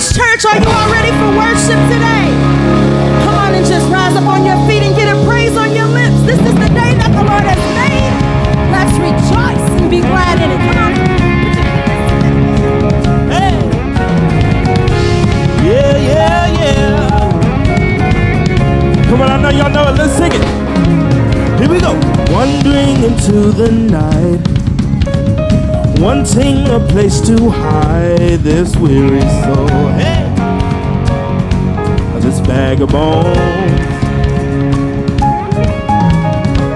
Bridge Church, are you all ready for worship today? Come on and just rise up on your feet and get a praise on your lips. This is the day that the Lord has made. Let's rejoice and be glad in it. Come on. Hey. Yeah, yeah, yeah. Come on, I know y'all know it. Let's sing it. Here we go. Wandering into the night, wanting a place to hide this weary soul. Hey, this bag of bones.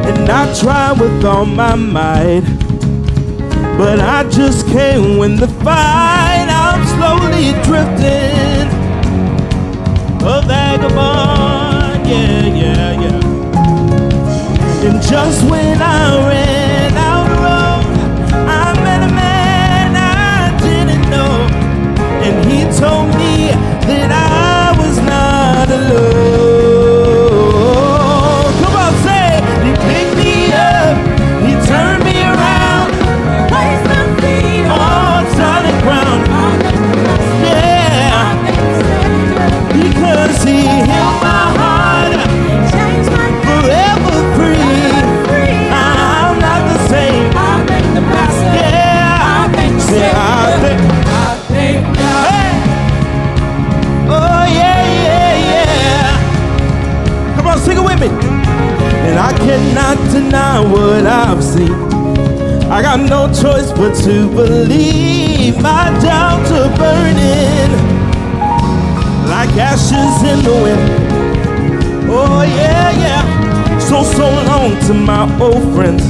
And I try with all my might, but I just can't win the fight. I'm slowly drifting, a vagabond. Yeah, yeah, yeah. And just when I ran And I cannot deny what I've seen. I got no choice but to believe. My doubts are burning like ashes in the wind. Oh yeah, yeah. So so long to my old friends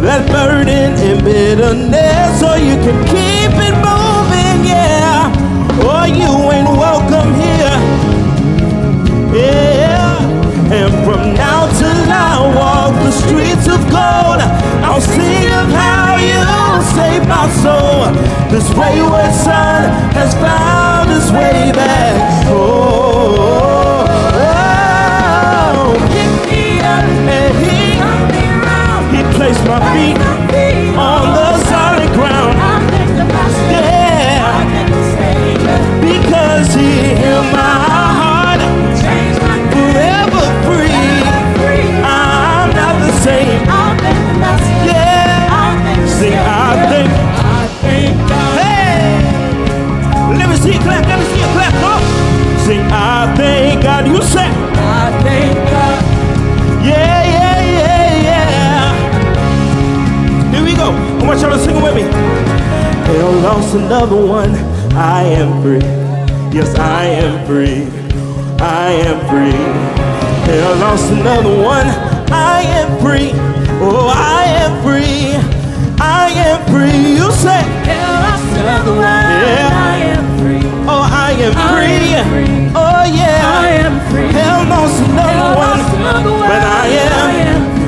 that burden and bitterness, so you can keep it moving, yeah. Or you ain't welcome streets of gold, I'll sing of how you saved my soul. This wayward son has found his way back. Oh, oh, up, and he turn me he placed my feet see you clap. Let me see clap. Come. Sing, I thank God. You say, I thank God. yeah, yeah, yeah, yeah. Here we go. I want y'all to sing it with me. Hell lost another one. I am free. Yes, I am free. I am free. Hell lost another one. I am free. Oh, I am free. I am free. You say, Hell, lost another one. Am I free. am free. Oh, yeah. I am free. Hell lost another Hell, one. lost another one. But I am.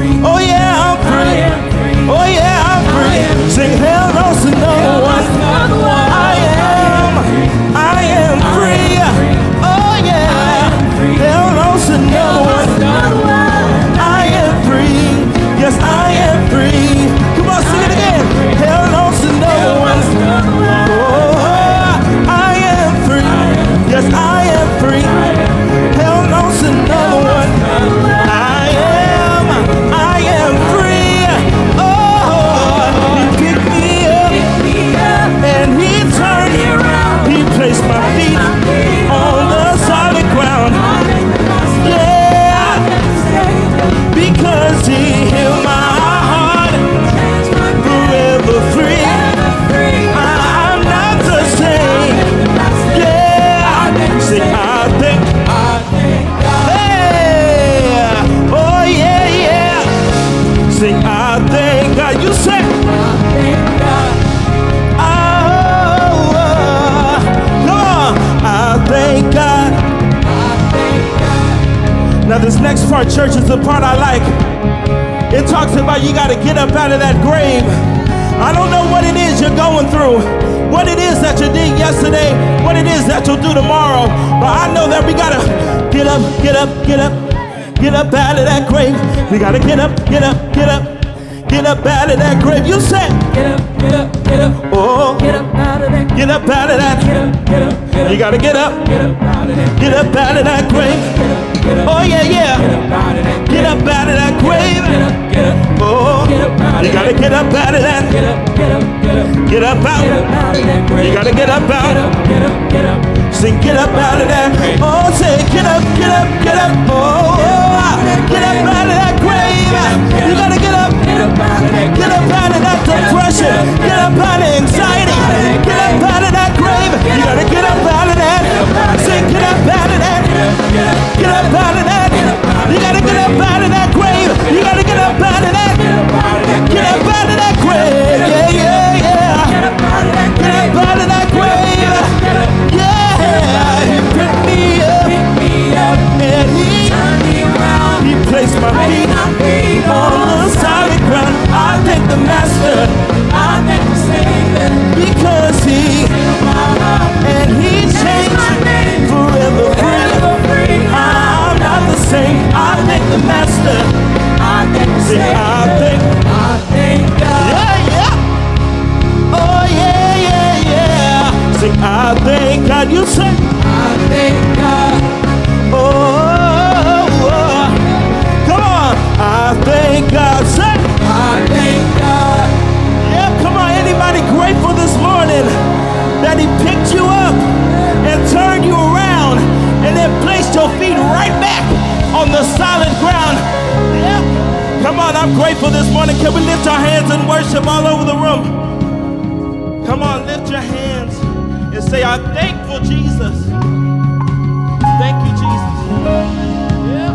gotta get up. Get up out of that, grave. Oh yeah, yeah. Get up out of that grave. Oh, you gotta get up out of that. Get up out. You gotta get up out. Sing, get up out of that. Oh, say, get up, get up, get up. Oh, get up out of that grave. You gotta get up. Get up out of that depression. Get up out of anxiety. Get up out of that grave. You gotta get Yeah. the master. I thank the savior. I thank I think God. Yeah, yeah. Oh yeah, yeah, yeah. Sing, I thank God. You say. this morning, can we lift our hands and worship all over the room? Come on, lift your hands and say, I'm thankful, Jesus. Thank you, Jesus. Yeah.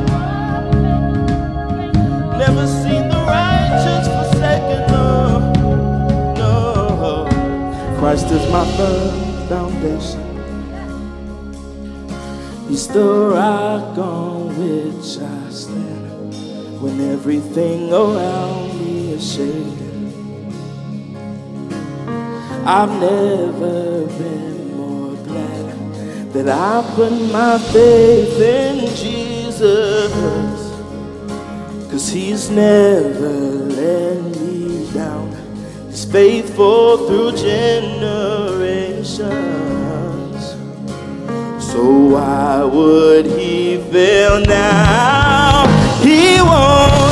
Never seen the righteous forsaken, no, no. Christ is my firm foundation. He's the rock on which I when everything around me is shaking. I've never been more glad that I put my faith in Jesus. Cause he's never let me down. He's faithful through generations. So why would he fail now? He won't.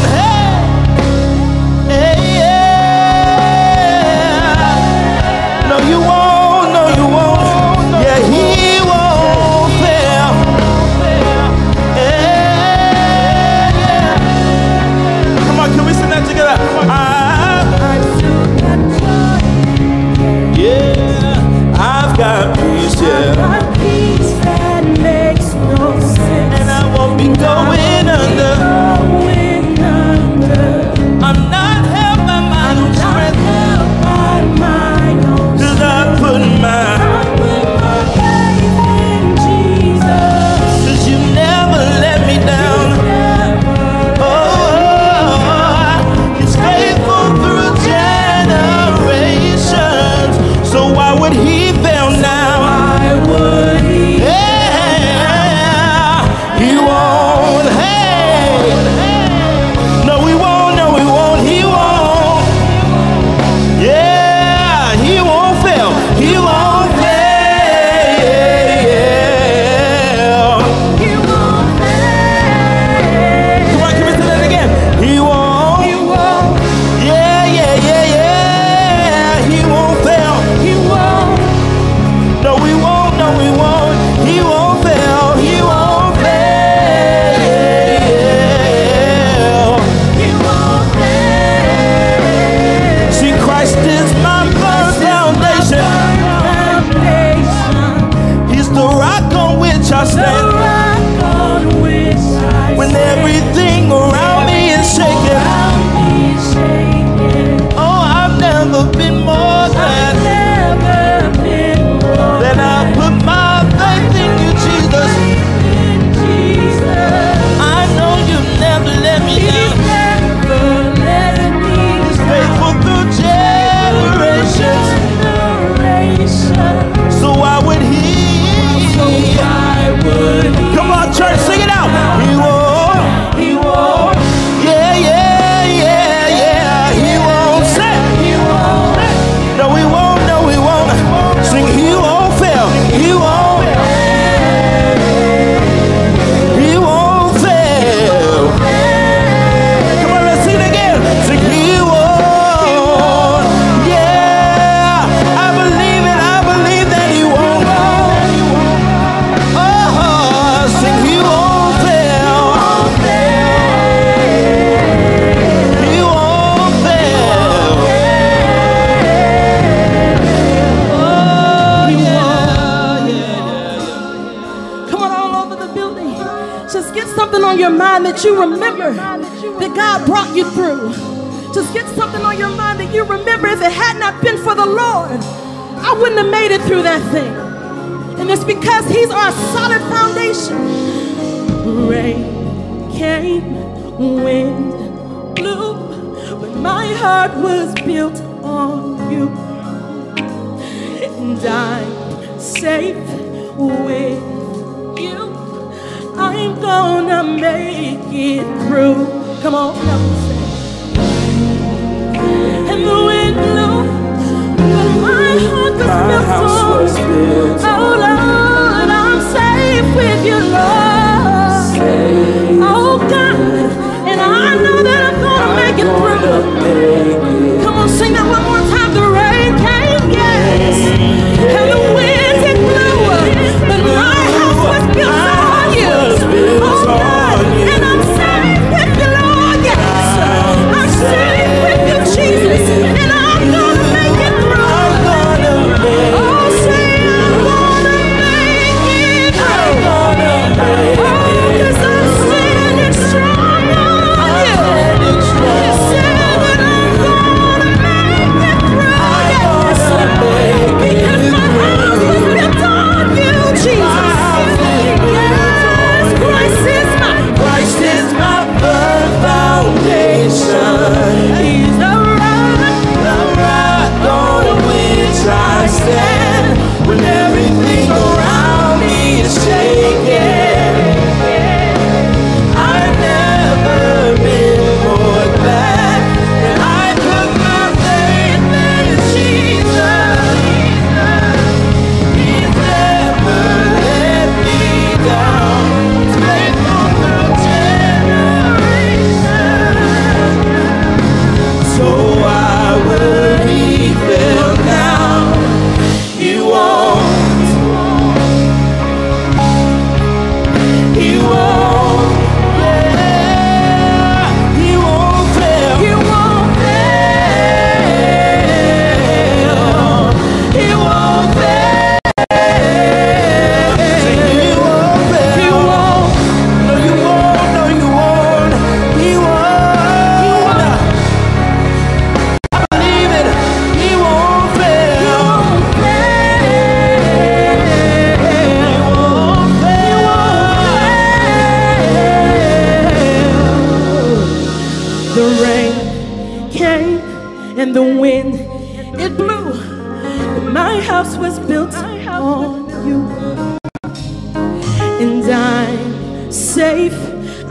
safe.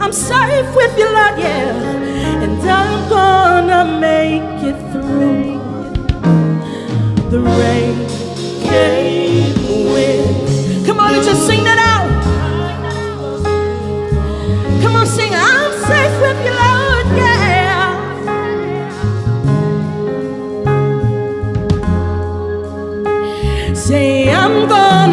I'm safe with you, Lord, yeah. And I'm gonna make it through. The rain came with. Come on and just sing that out. Come on, sing. I'm safe with you, Lord, yeah. Say, I'm gonna.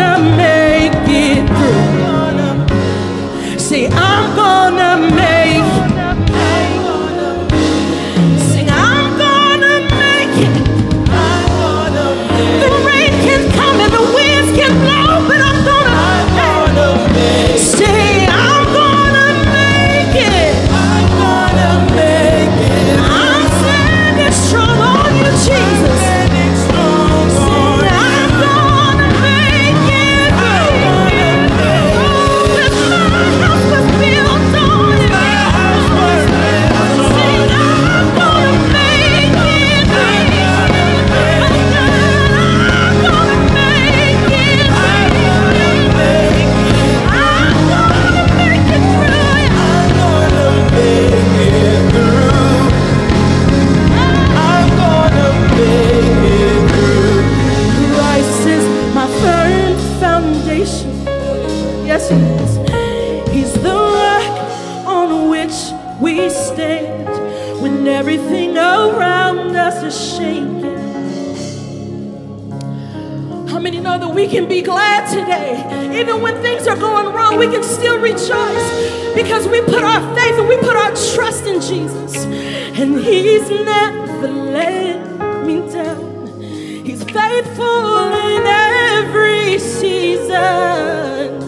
we can be glad today. Even when things are going wrong, we can still rejoice because we put our faith and we put our trust in Jesus. And He's never let me down. He's faithful in every season.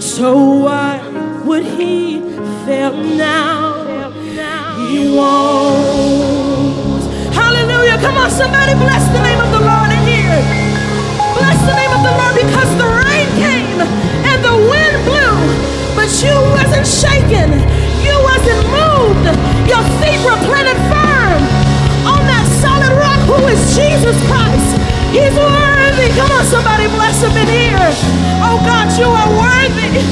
So why would He fail now? He won't. Hallelujah. Come on, somebody bless them. And the wind blew, but you wasn't shaken. You wasn't moved. Your feet were planted firm on that solid rock who is Jesus Christ. He's worthy. Come on, somebody bless him in here. Oh God, you are worthy.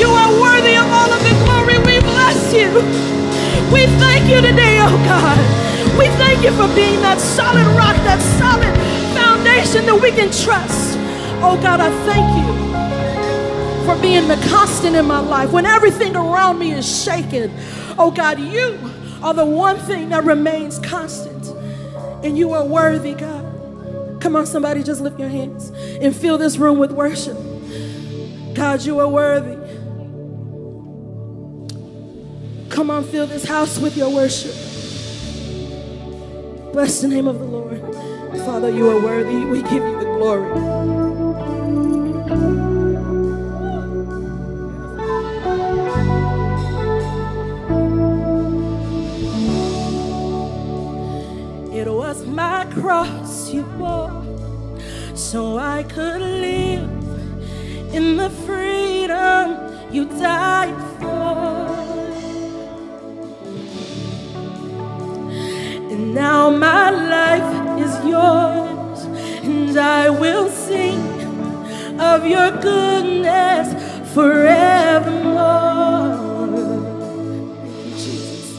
You are worthy of all of the glory. We bless you. We thank you today, oh God. We thank you for being that solid rock, that solid foundation that we can trust. Oh God, I thank you for being the constant in my life. When everything around me is shaken, oh God, you are the one thing that remains constant. And you are worthy, God. Come on, somebody, just lift your hands and fill this room with worship. God, you are worthy. Come on, fill this house with your worship. Bless the name of the Lord. Father, you are worthy. We give you the glory. Cross you bore so I could live in the freedom you died for. And now my life is yours, and I will sing of your goodness forevermore. Thank you, Jesus.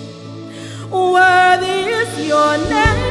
Worthy is your name,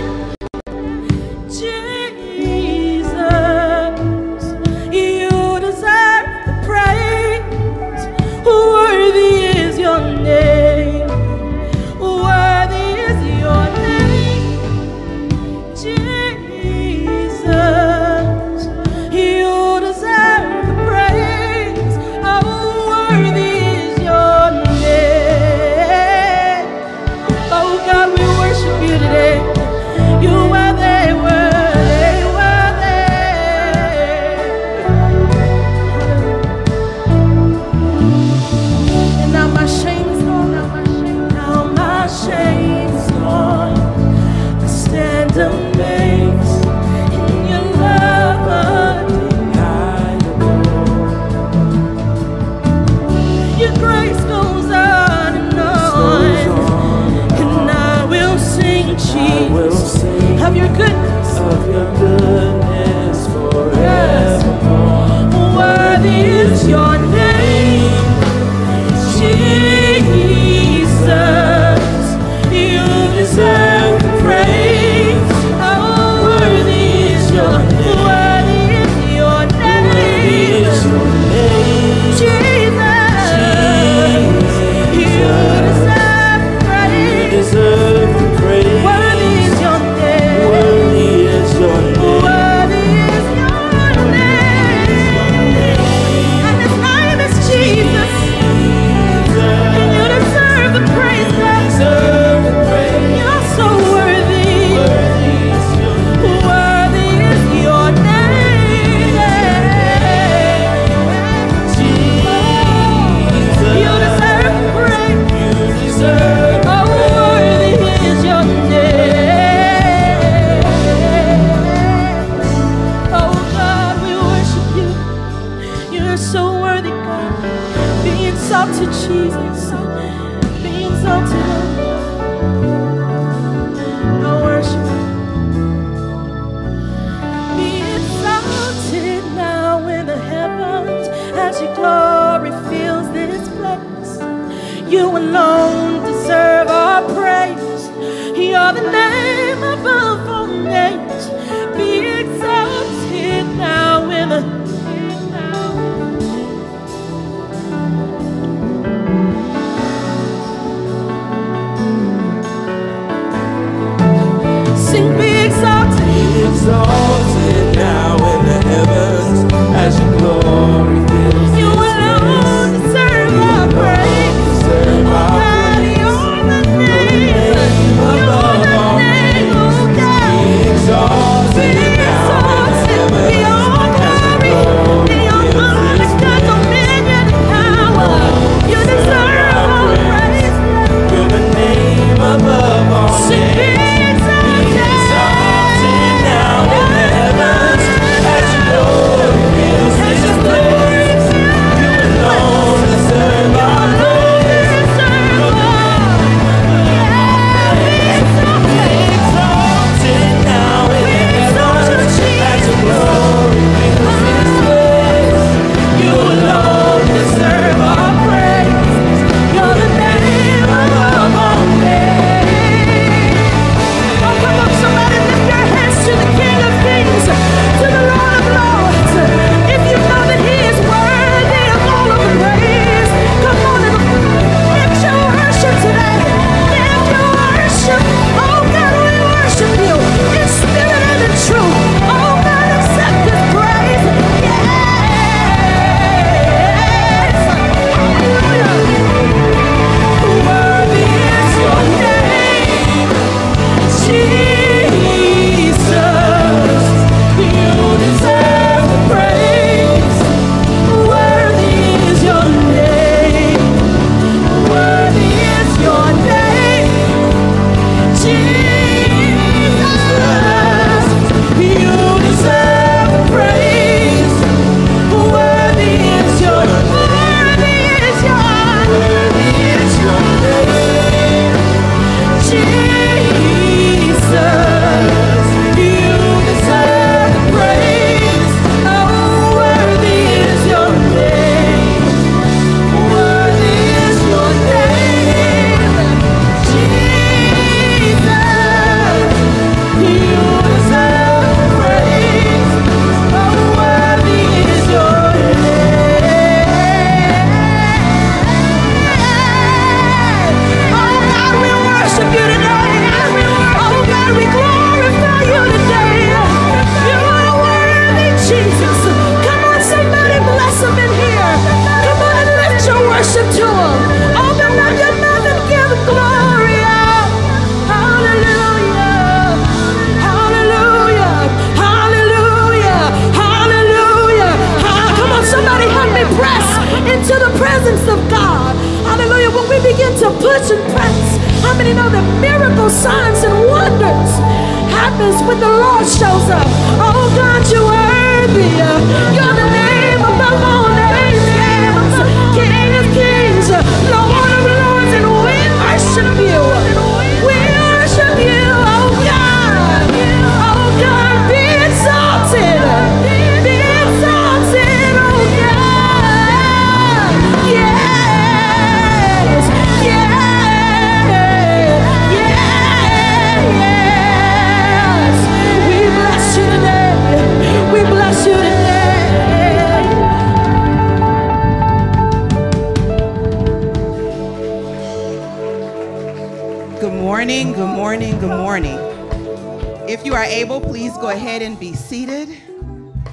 are able, please go ahead and be seated.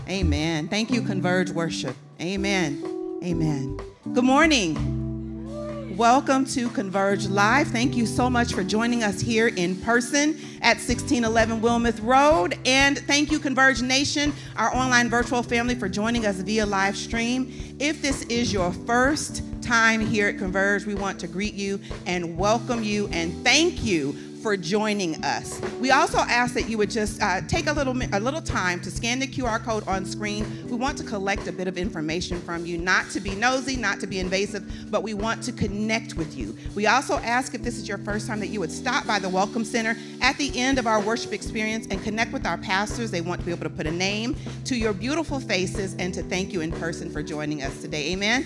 Amen. Thank you, Converge Worship. Amen. Amen. Good morning. Welcome to Converge Live. Thank you so much for joining us here in person at 1611 Wilmeth Road. And thank you, Converge Nation, our online virtual family, for joining us via live stream. If this is your first time here at Converge, we want to greet you and welcome you and thank you for joining us. We also ask that you would just uh, take a little a little time to scan the QR code on screen. We want to collect a bit of information from you, not to be nosy, not to be invasive, but we want to connect with you. We also ask if this is your first time that you would stop by the Welcome Center at the end of our worship experience and connect with our pastors. They want to be able to put a name to your beautiful faces and to thank you in person for joining us today. Amen.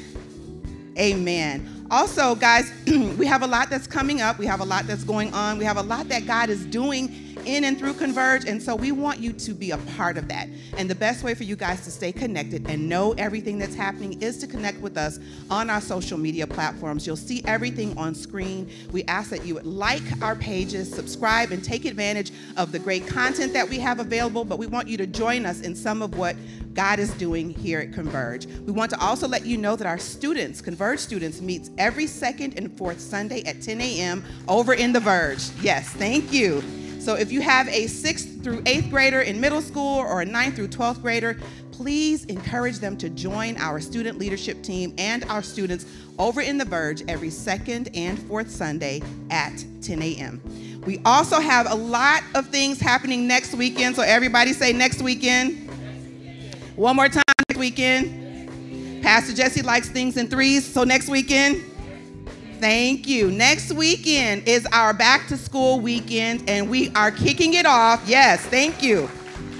Amen. Also, guys, we have a lot that's coming up. We have a lot that's going on. We have a lot that God is doing in and through Converge. And so we want you to be a part of that. And the best way for you guys to stay connected and know everything that's happening is to connect with us on our social media platforms. You'll see everything on screen. We ask that you would like our pages, subscribe, and take advantage of the great content that we have available. But we want you to join us in some of what God is doing here at Converge. We want to also let you know that our students, Converge students, meets every second and fourth Sunday at 10 a.m. over in the Verge. Yes, thank you. So if you have a sixth through eighth grader in middle school or a ninth through 12th grader, please encourage them to join our student leadership team and our students over in the Verge every second and fourth Sunday at 10 a.m. We also have a lot of things happening next weekend. So everybody say next weekend. One more time next weekend. Pastor Jesse likes things in threes. So next weekend. Thank you. Next weekend is our back to school weekend, and we are kicking it off. Yes, thank you.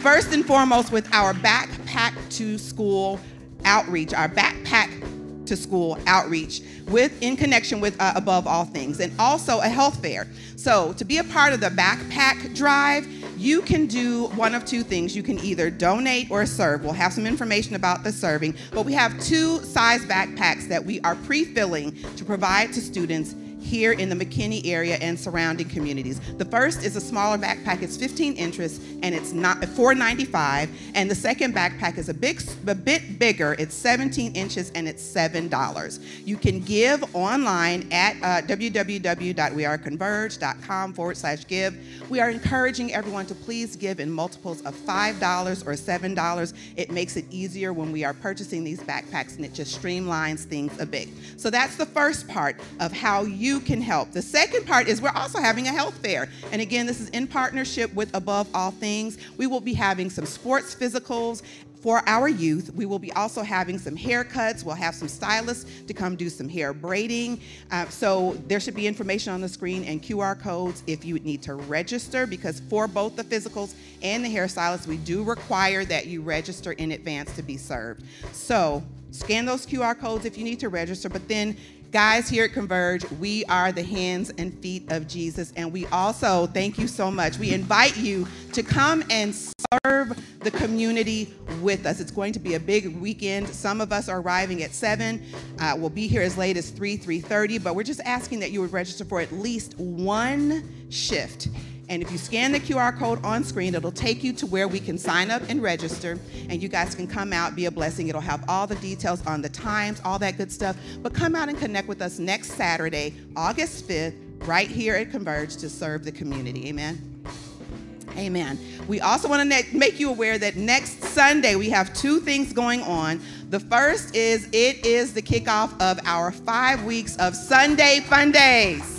First and foremost, with our backpack to school outreach, our backpack to school outreach with in connection with uh, above all things and also a health fair so to be a part of the backpack drive you can do one of two things. You can either donate or serve. We'll have some information about the serving but we have two size backpacks that we are pre-filling to provide to students here in the McKinney area and surrounding communities. The first is a smaller backpack. It's 15 inches and it's not 4.95. And the second backpack is a big, a bit bigger. It's 17 inches and it's seven dollars. You can give online at uh, www.weareconverge.com forward slash give. We are encouraging everyone to please give in multiples of five dollars or seven dollars. It makes it easier when we are purchasing these backpacks and it just streamlines things a bit. So that's the first part of how you can help. The second part is we're also having a health fair. And again, this is in partnership with Above All Things. We will be having some sports physicals for our youth. We will be also having some haircuts. We'll have some stylists to come do some hair braiding. Uh, so there should be information on the screen and QR codes if you need to register because for both the physicals and the hairstylists, we do require that you register in advance to be served. So scan those QR codes if you need to register, but then Guys, here at Converge, we are the hands and feet of Jesus. And we also, thank you so much, we invite you to come and serve the community with us. It's going to be a big weekend. Some of us are arriving at 7. Uh, we'll be here as late as 3, 3.30, but we're just asking that you would register for at least one shift. And if you scan the QR code on screen, it'll take you to where we can sign up and register. And you guys can come out, be a blessing. It'll have all the details on the times, all that good stuff. But come out and connect with us next Saturday, August 5th, right here at Converge to serve the community. Amen. Amen. We also want to make you aware that next Sunday we have two things going on. The first is it is the kickoff of our five weeks of Sunday Fun Days.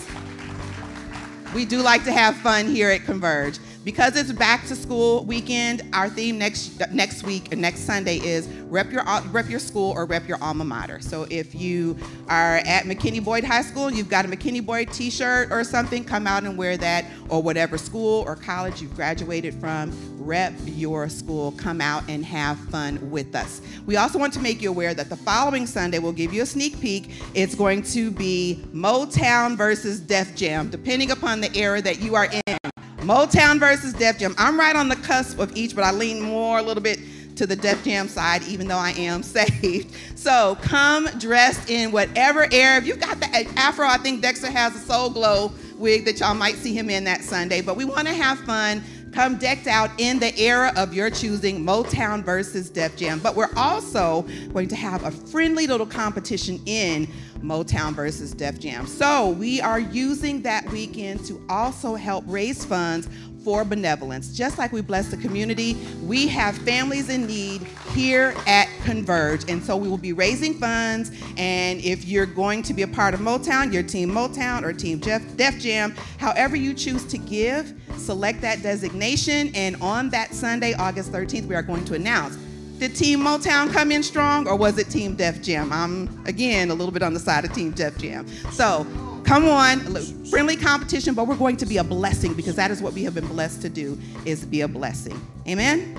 We do like to have fun here at Converge. Because it's back to school weekend, our theme next next week and next Sunday is rep your rep your school or rep your alma mater. So if you are at McKinney Boyd High School, and you've got a McKinney Boyd T-shirt or something, come out and wear that, or whatever school or college you've graduated from. Rep your school. Come out and have fun with us. We also want to make you aware that the following Sunday we'll give you a sneak peek. It's going to be Motown versus Def Jam, depending upon the era that you are in. Motown versus Def Jam. I'm right on the cusp of each, but I lean more a little bit to the Def Jam side, even though I am saved. So come dressed in whatever era. If you've got the afro, I think Dexter has a Soul Glo wig that y'all might see him in that Sunday. But we want to have fun. Come decked out in the era of your choosing, Motown versus Def Jam. But we're also going to have a friendly little competition in Motown versus Def Jam. So we are using that weekend to also help raise funds for benevolence. Just like we bless the community, we have families in need here at Converge. And so we will be raising funds. And if you're going to be a part of Motown, your team Motown or team Jeff, Def Jam, however you choose to give, select that designation. And on that Sunday, August 13th, we are going to announce did Team Motown come in strong or was it Team Def Jam? I'm, again, a little bit on the side of Team Def Jam. So come on, friendly competition, but we're going to be a blessing because that is what we have been blessed to do, is be a blessing. Amen?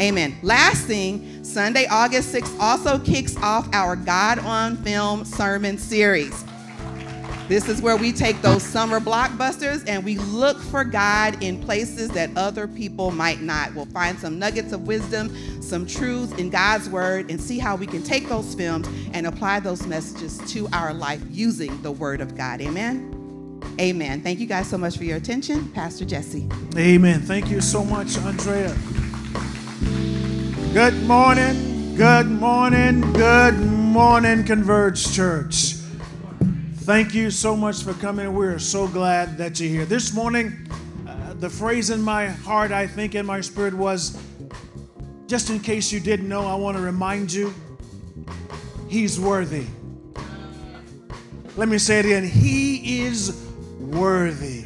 Amen. Last thing, Sunday, August 6th also kicks off our God on Film sermon series. This is where we take those summer blockbusters and we look for God in places that other people might not. We'll find some nuggets of wisdom, some truths in God's word, and see how we can take those films and apply those messages to our life using the word of God. Amen. Amen. Thank you guys so much for your attention. Pastor Jesse. Amen. Thank you so much, Andrea. Good morning. Good morning. Good morning, Converge Church. Thank you so much for coming. We're so glad that you're here. This morning, uh, the phrase in my heart, I think in my spirit, was just in case you didn't know, I want to remind you He's worthy. Let me say it again He is worthy.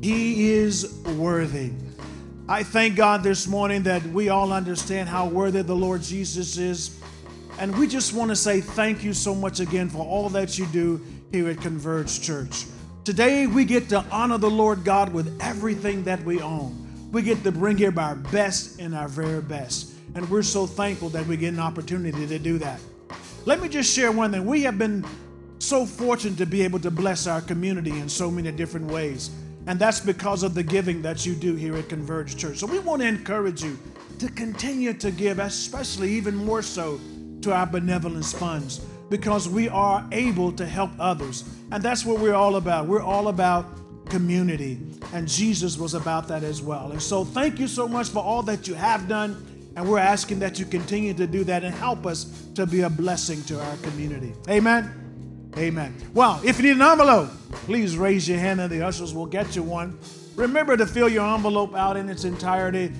He is worthy. I thank God this morning that we all understand how worthy the Lord Jesus is. And we just want to say thank you so much again for all that you do here at Converge Church. Today, we get to honor the Lord God with everything that we own. We get to bring here our best and our very best. And we're so thankful that we get an opportunity to do that. Let me just share one thing. We have been so fortunate to be able to bless our community in so many different ways. And that's because of the giving that you do here at Converge Church. So we want to encourage you to continue to give, especially even more so to our benevolence funds because we are able to help others. And that's what we're all about. We're all about community. And Jesus was about that as well. And so thank you so much for all that you have done. And we're asking that you continue to do that and help us to be a blessing to our community. Amen. Amen. Well, if you need an envelope, please raise your hand and the ushers will get you one. Remember to fill your envelope out in its entirety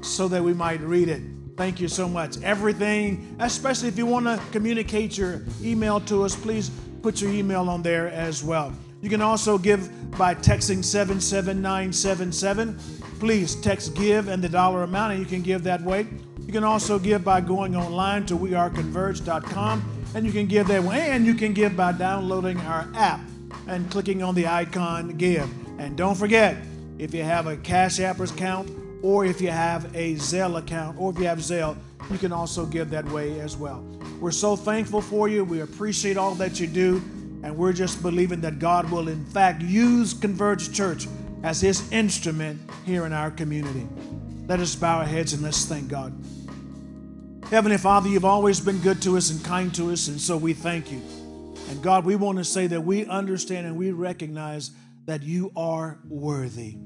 so that we might read it. Thank you so much. Everything, especially if you want to communicate your email to us, please put your email on there as well. You can also give by texting 77977. Please text give and the dollar amount, and you can give that way. You can also give by going online to weareconverge.com, and you can give that way. And you can give by downloading our app and clicking on the icon give. And don't forget, if you have a Cash Appers account or if you have a Zelle account, or if you have Zelle, you can also give that way as well. We're so thankful for you. We appreciate all that you do, and we're just believing that God will, in fact, use Converge Church as His instrument here in our community. Let us bow our heads and let's thank God. Heavenly Father, you've always been good to us and kind to us, and so we thank you. And God, we want to say that we understand and we recognize that you are worthy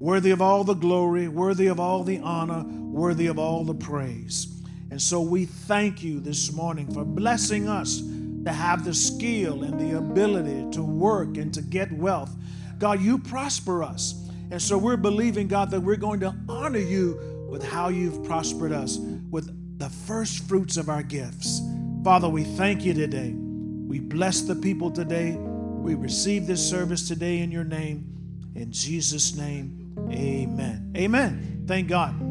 worthy of all the glory, worthy of all the honor, worthy of all the praise. And so we thank you this morning for blessing us to have the skill and the ability to work and to get wealth. God, you prosper us. And so we're believing, God, that we're going to honor you with how you've prospered us, with the first fruits of our gifts. Father, we thank you today. We bless the people today. We receive this service today in your name. In Jesus' name, amen. Amen. Thank God.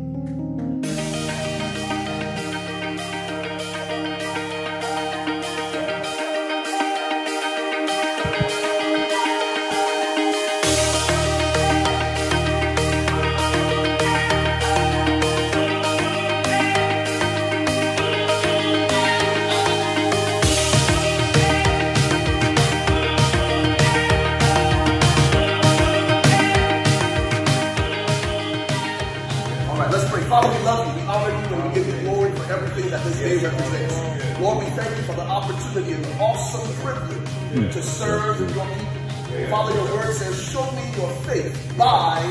To serve your people. Father, your word says, show me your faith by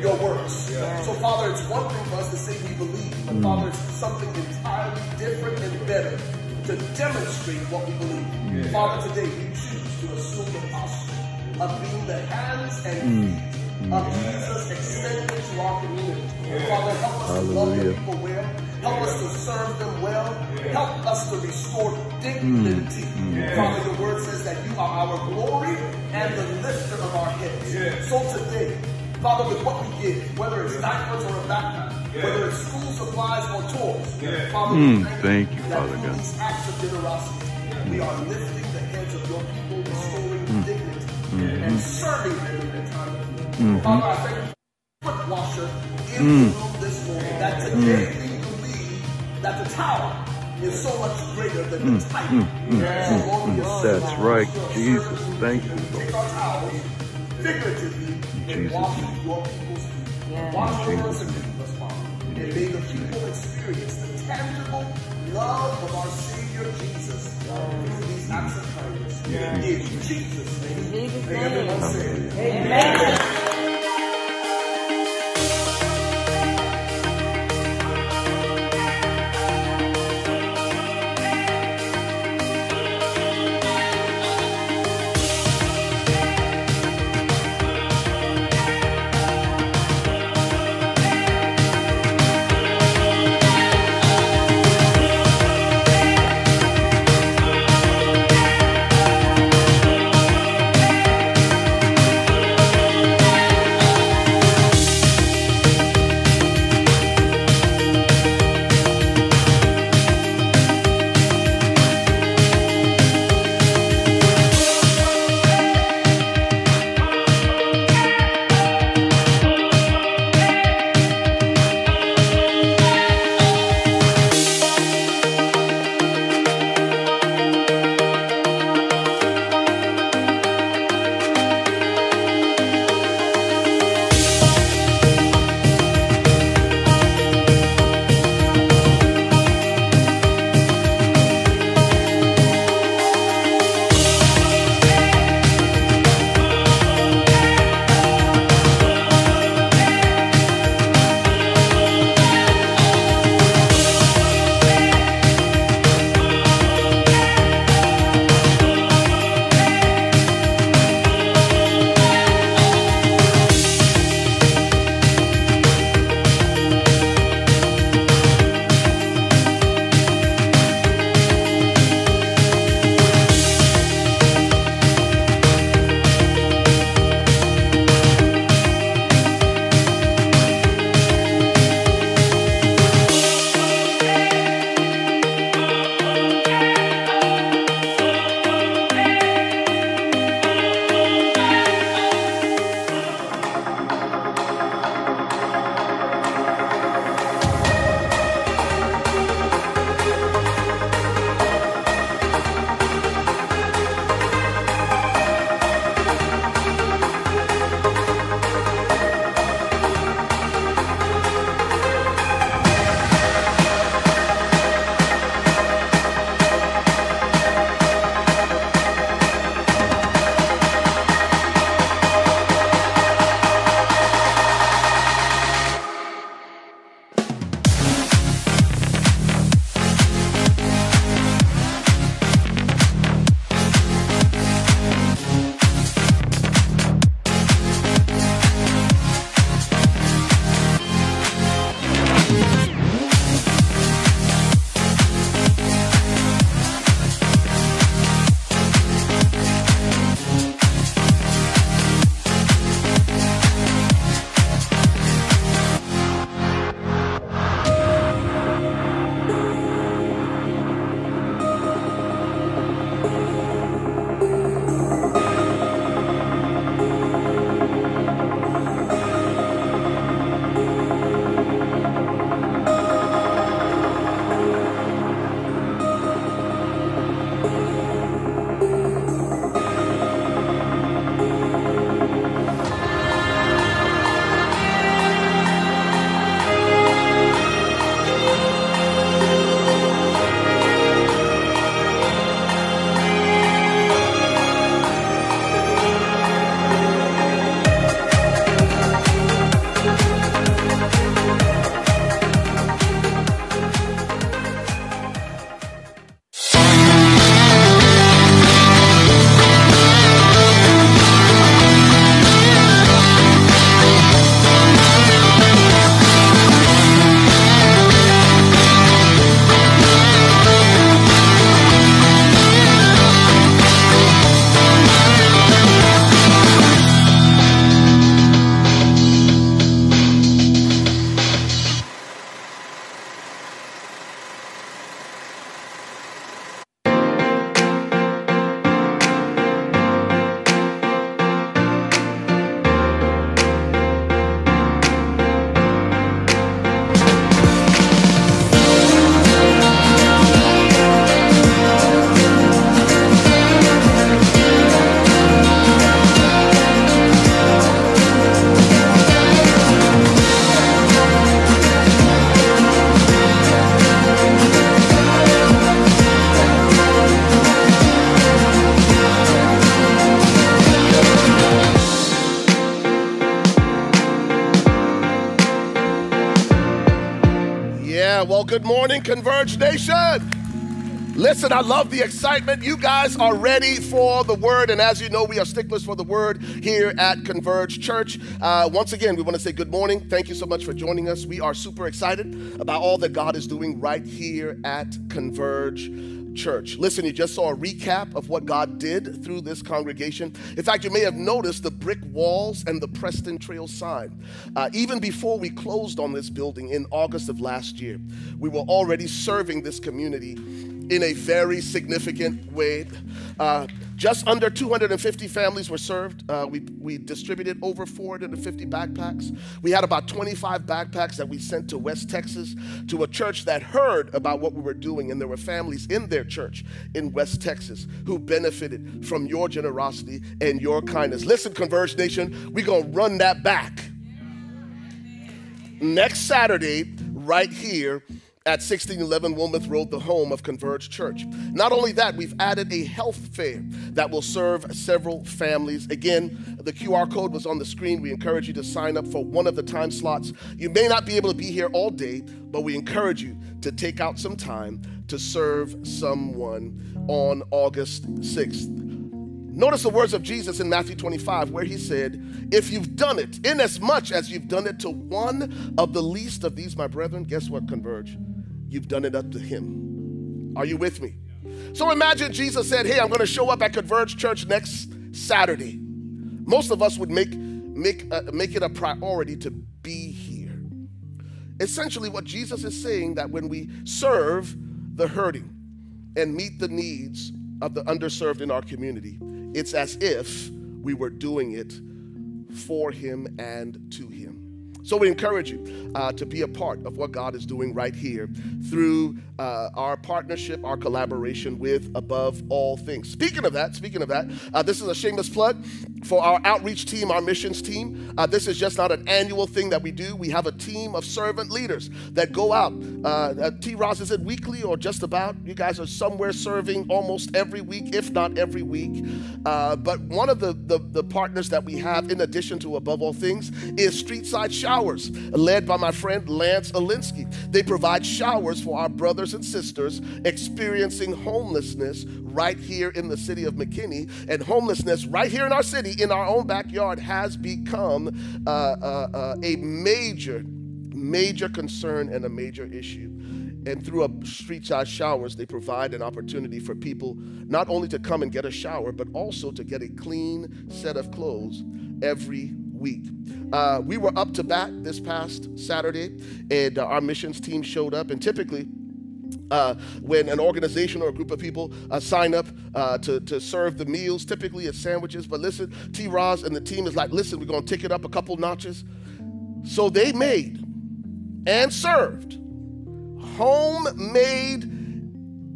your works. Yeah. So, Father, it's one thing for us to say we believe, but mm. Father, it's something entirely different and better to demonstrate what we believe. Yeah. Father, today we choose to assume the posture of being the hands and mm. Feet of Jesus extended to our community. Father, help us Hallelujah. to love the people well. Help us to serve them well. Help us to restore dignity. Mm. Father, your word says that you are our glory and the lifter of our heads. So today, Father, with what we give, whether it's diapers or a backpack, whether it's school supplies or toys, Father, mm, thank, thank you, Father God. These acts of generosity, we are lifting the heads of your people, restoring mm. dignity, mm-hmm. and serving them Mm-hmm. Father, I thank you for foot washer in mm. the room this morning, that today mm that the tower is so much greater than the mm, type. Mm, mm, mm, that's right, Jesus. Thank you. Take our towels figuratively and wash your people's feet. Yeah. Wash and keep us, Father. And may the people experience the tangible love of our Savior Jesus through these acts of kindness. In Jesus' name. In Jesus' Amen. Well, good morning, Converge Nation. Listen, I love the excitement. You guys are ready for the word. And as you know, we are sticklers for the word here at Converge Church. Uh, once again, we want to say good morning. Thank you so much for joining us. We are super excited about all that God is doing right here at Converge church. Listen, you just saw a recap of what God did through this congregation. In fact, you may have noticed the brick walls and the Preston Trail sign. Uh, even before we closed on this building in August of last year, we were already serving this community in a very significant way. Uh, just under 250 families were served. Uh, we, we distributed over 450 backpacks. We had about 25 backpacks that we sent to West Texas to a church that heard about what we were doing, and there were families in their church in West Texas who benefited from your generosity and your kindness. Listen, Converge Nation, we're going to run that back next Saturday, right here at 1611 Wilmeth Road, the home of Converge Church. Not only that, we've added a health fair that will serve several families. Again, the QR code was on the screen. We encourage you to sign up for one of the time slots. You may not be able to be here all day, but we encourage you to take out some time to serve someone on August 6th. Notice the words of Jesus in Matthew 25, where he said, If you've done it, inasmuch as you've done it to one of the least of these, my brethren, guess what, Converge? You've done it up to Him. Are you with me? So imagine Jesus said, Hey, I'm going to show up at Converge Church next Saturday. Most of us would make, make, uh, make it a priority to be here. Essentially, what Jesus is saying that when we serve the hurting and meet the needs of the underserved in our community, it's as if we were doing it for Him and to Him. So we encourage you uh, to be a part of what God is doing right here through uh, our partnership, our collaboration with Above All Things. Speaking of that, speaking of that, uh, this is a shameless plug for our outreach team, our missions team. Uh, this is just not an annual thing that we do. We have a team of servant leaders that go out. Uh, uh, T. Ross, is it weekly or just about? You guys are somewhere serving almost every week, if not every week. but one of the, the, the partners that we have, in addition to Above All Things, is Streetside Shower showers, led by my friend Lance Alinsky. They provide showers for our brothers and sisters experiencing homelessness right here in the city of McKinney. And homelessness right here in our city, in our own backyard, has become uh, uh, uh, a major, major concern and a major issue. And through a street side showers, they provide an opportunity for people not only to come and get a shower, but also to get a clean set of clothes every week. Uh, we were up to bat this past Saturday, and uh, our missions team showed up. And typically, uh, when an organization or a group of people uh, sign up uh, to, to serve the meals, typically it's sandwiches. But listen, T. Roz and the team is like, listen, we're going to take it up a couple notches. So they made and served homemade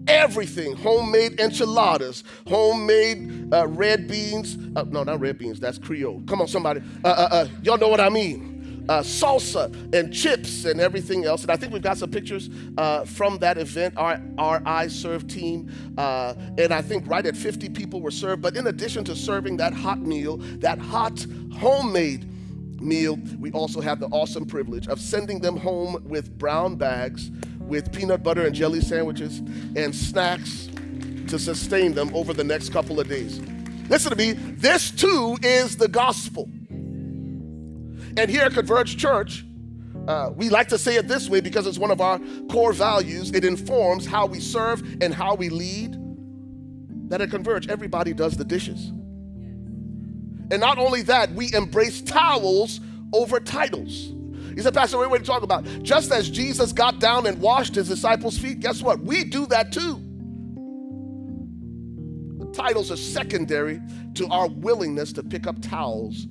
everything homemade enchiladas, homemade uh, red beans. Uh, no, not red beans, that's Creole. Come on, somebody. Uh, uh, uh y'all know what I mean. Uh, salsa and chips and everything else. And I think we've got some pictures from that event, our, our I Serve team. and I think right at 50 people were served. But in addition to serving that hot meal, that hot homemade meal, we also have the awesome privilege of sending them home with brown bags with peanut butter and jelly sandwiches and snacks to sustain them over the next couple of days. Listen to me, this too is the gospel. And here at Converge Church, uh, we like to say it this way because it's one of our core values. It informs how we serve and how we lead. That at Converge, everybody does the dishes. And not only that, we embrace towels over titles. He said, Pastor, what are you talking about? Just as Jesus got down and washed his disciples' feet, guess what? We do that too. The titles are secondary to our willingness to pick up towels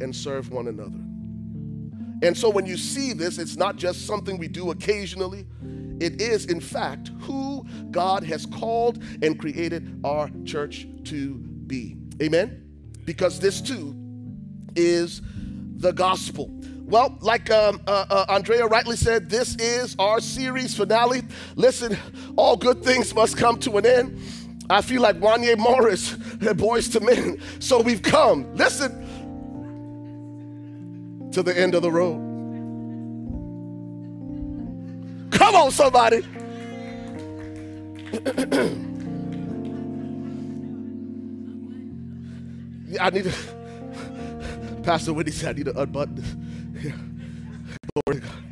and serve one another. And so when you see this, it's not just something we do occasionally. It is, in fact, who God has called and created our church to be. Amen? Because this too is the gospel. Well, like um, uh, uh, Andrea rightly said, this is our series finale. Listen, all good things must come to an end. I feel like Wanya Morris, Boyz II Men. So we've come, listen, to the end of the road. Come on, somebody. I need to, Pastor Whitney said I need to unbutton this. Glory to God.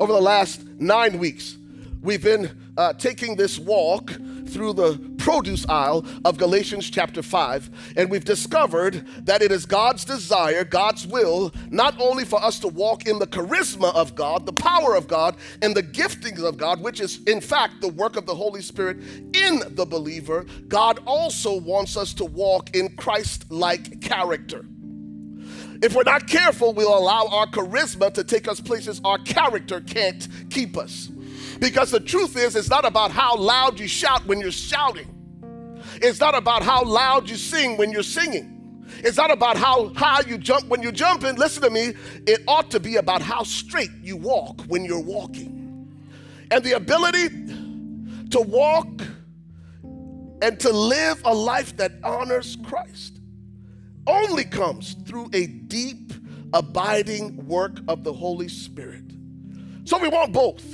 Over the last nine weeks, we've been uh, taking this walk through the produce aisle of Galatians chapter 5, and we've discovered that it is God's desire, God's will, not only for us to walk in the charisma of God, the power of God, and the giftings of God, which is in fact the work of the Holy Spirit in the believer, God also wants us to walk in Christ like character. If we're not careful, we'll allow our charisma to take us places our character can't keep us. Because the truth is, it's not about how loud you shout when you're shouting. It's not about how loud you sing when you're singing. It's not about how high you jump when you're jumping. Listen to me. It ought to be about how straight you walk when you're walking. And the ability to walk and to live a life that honors Christ only comes through a deep, abiding work of the Holy Spirit. So we want both.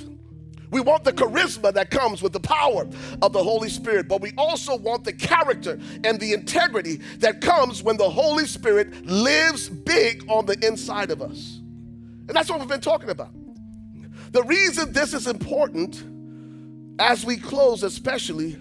We want the charisma that comes with the power of the Holy Spirit, but we also want the character and the integrity that comes when the Holy Spirit lives big on the inside of us. And that's what we've been talking about. The reason this is important as we close, especially,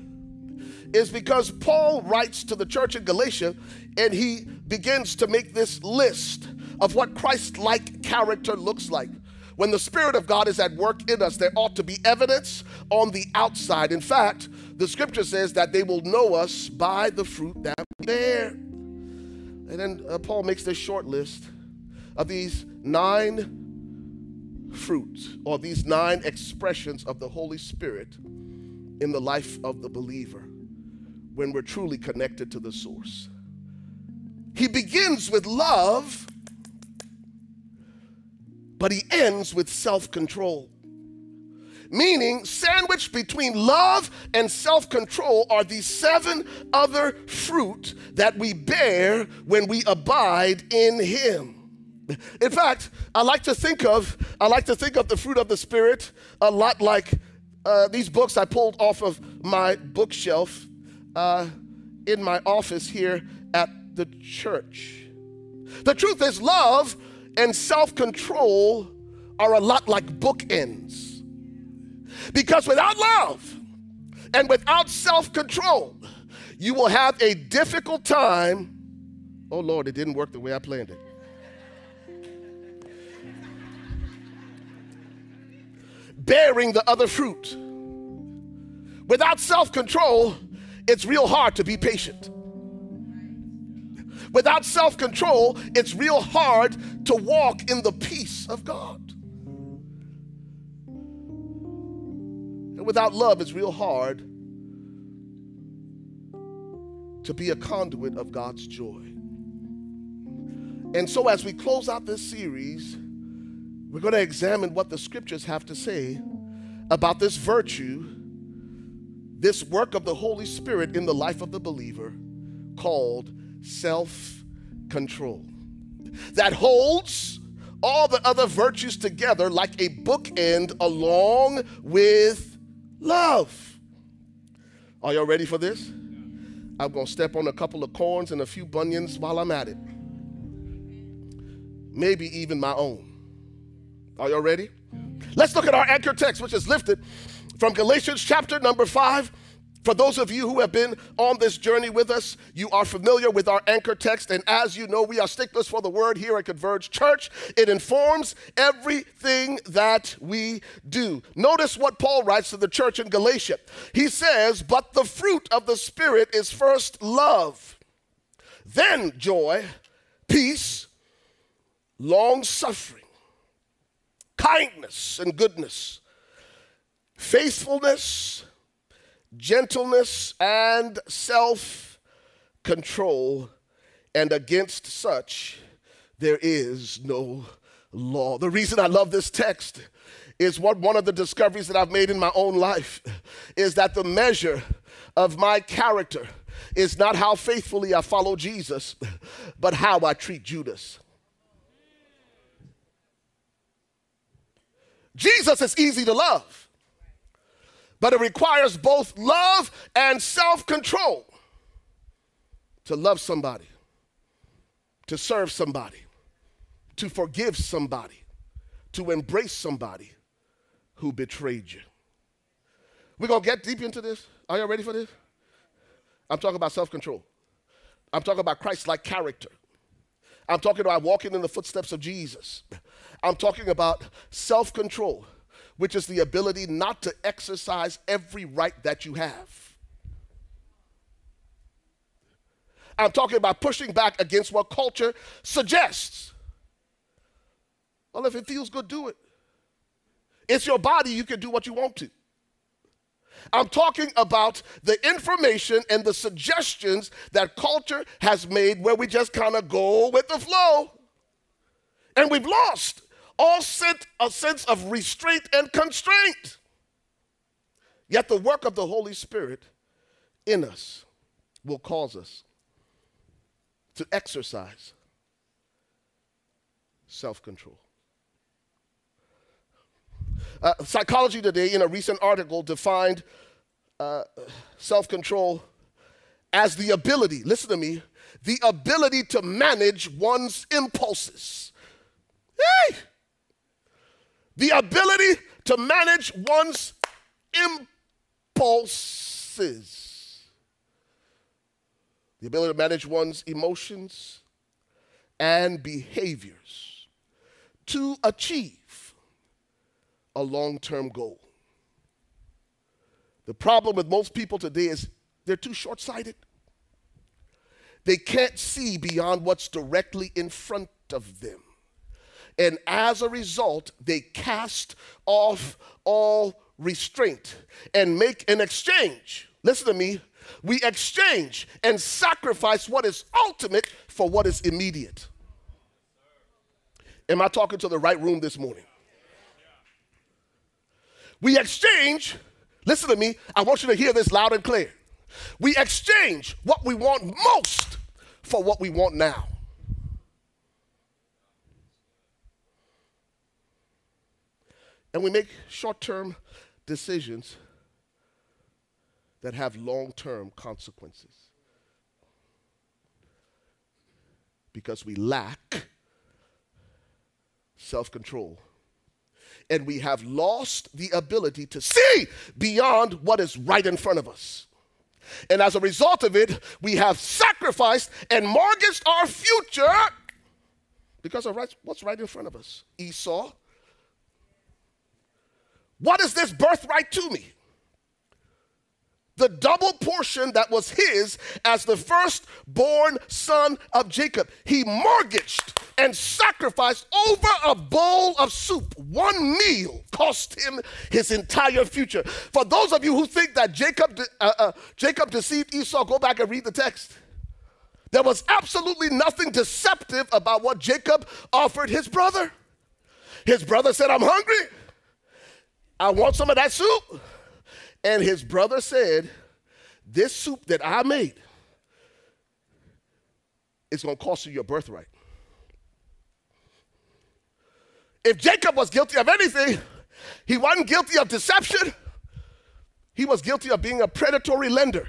is because Paul writes to the church in Galatia and he begins to make this list of what Christ like character looks like. When the Spirit of God is at work in us, there ought to be evidence on the outside. In fact, the scripture says that they will know us by the fruit that we bear. And then uh, Paul makes this short list of these nine fruits or these nine expressions of the Holy Spirit in the life of the believer when we're truly connected to the source. He begins with love but he ends with self control. Meaning, sandwiched between love and self control are these seven other fruit that we bear when we abide in him. In fact, I like to think of I like to think of the fruit of the spirit a lot like uh, these books I pulled off of my bookshelf uh, in my office here at the church. The truth is, love and self control are a lot like bookends. Because without love and without self control, you will have a difficult time. Oh Lord, it didn't work the way I planned it. Bearing the other fruit. Without self control, it's real hard to be patient. Without self control, it's real hard to walk in the peace of God. And without love, it's real hard to be a conduit of God's joy. And so, as we close out this series, we're going to examine what the scriptures have to say about this virtue, this work of the Holy Spirit in the life of the believer called self control that holds all the other virtues together like a bookend along with love. Are y'all ready for this? I'm going to step on a couple of corns and a few bunions while I'm at it. Maybe even my own. Are y'all ready? Let's look at our anchor text, which is lifted from Galatians chapter number 5 for those of you who have been on this journey with us, you are familiar with our anchor text. And as you know, we are sticklers for the word here at Converge Church. It informs everything that we do. Notice what Paul writes to the church in Galatia. He says, But the fruit of the Spirit is first love, then joy, peace, long suffering, kindness, and goodness, faithfulness gentleness and self control, and against such there is no law. The reason I love this text is what one of the discoveries that I've made in my own life is that the measure of my character is not how faithfully I follow Jesus, but how I treat Judas. Jesus is easy to love, but it requires both love and self control to love somebody, to serve somebody, to forgive somebody, to embrace somebody who betrayed you. We're going to get deep into this. Are y'all ready for this? I'm talking about self control. I'm talking about Christ like character. I'm talking about walking in the footsteps of Jesus. I'm talking about self control, which is the ability not to exercise every right that you have. I'm talking about pushing back against what culture suggests. Well, if it feels good, do it. It's your body, you can do what you want to. I'm talking about the information and the suggestions that culture has made where we just kind of go with the flow. And we've lost all sense, a sense of restraint and constraint. Yet the work of the Holy Spirit in us will cause us to exercise self control. Uh, Psychology Today, in a recent article, defined uh, self control as the ability, listen to me, the ability to manage one's impulses. Hey! The ability to manage one's impulses. The ability to manage one's emotions and behaviors to achieve a long term goal. The problem with most people today is they're too short sighted. They can't see beyond what's directly in front of them. And as a result, they cast off all restraint and make an exchange. Listen to me. We exchange and sacrifice what is ultimate for what is immediate. Am I talking to the right room this morning? We exchange, listen to me, I want you to hear this loud and clear. We exchange what we want most for what we want now. And we make short term decisions that have long term consequences. Because we lack self control and we have lost the ability to see beyond what is right in front of us. And as a result of it, we have sacrificed and mortgaged our future because of what's right in front of us. Esau, what is this birthright to me? the double portion that was his as the firstborn son of Jacob. He mortgaged and sacrificed over a bowl of soup. One meal cost him his entire future. For those of you who think that Jacob, uh, uh, Jacob deceived Esau, go back and read the text. There was absolutely nothing deceptive about what Jacob offered his brother. His brother said, I'm hungry. I want some of that soup. And his brother said, This soup that I made is going to cost you your birthright. If Jacob was guilty of anything, he wasn't guilty of deception, he was guilty of being a predatory lender.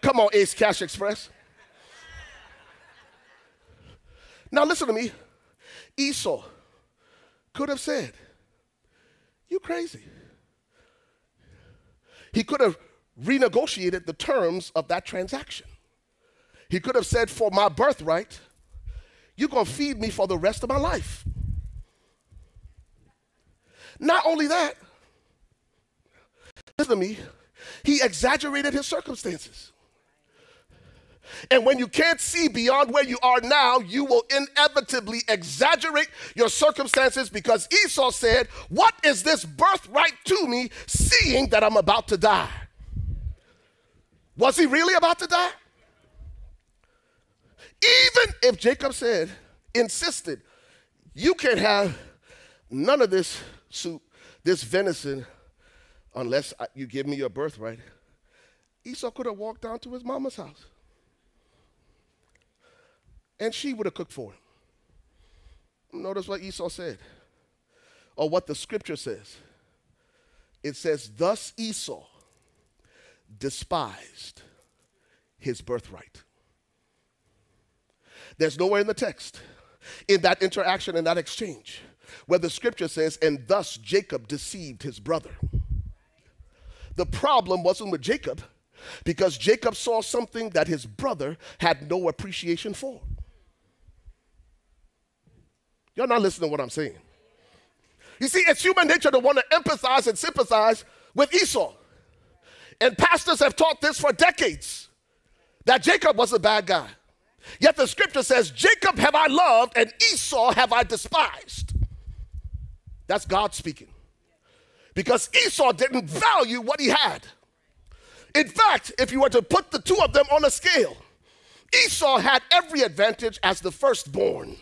Come on, Ace Cash Express. Now, listen to me. Esau could have said, You crazy. He could have renegotiated the terms of that transaction. He could have said, For my birthright, you're going to feed me for the rest of my life. Not only that, listen to me, he exaggerated his circumstances. And when you can't see beyond where you are now, you will inevitably exaggerate your circumstances because Esau said, What is this birthright to me, seeing that I'm about to die? Was he really about to die? Even if Jacob said, insisted, you can't have none of this soup, this venison, unless you give me your birthright. Esau could have walked down to his mama's house and she would have cooked for him. Notice what Esau said. or what the scripture says. It says, Thus Esau despised his birthright. There's nowhere in the text, in that interaction, in that exchange, where the scripture says, And thus Jacob deceived his brother. The problem wasn't with Jacob because Jacob saw something that his brother had no appreciation for. You're not listening to what I'm saying. You see, it's human nature to want to empathize and sympathize with Esau. And pastors have taught this for decades that Jacob was a bad guy. Yet the scripture says, Jacob have I loved and Esau have I despised. That's God speaking. Because Esau didn't value what he had. In fact, if you were to put the two of them on a scale, Esau had every advantage as the firstborn.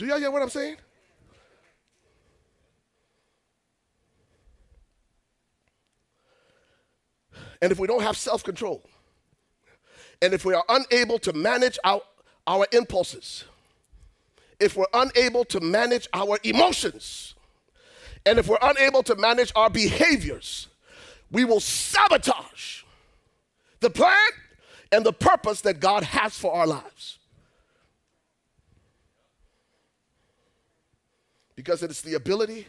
Do y'all hear what I'm saying? And if we don't have self control, and if we are unable to manage our, our impulses, if we're unable to manage our emotions, and if we're unable to manage our behaviors, we will sabotage the plan and the purpose that God has for our lives. Because it is the ability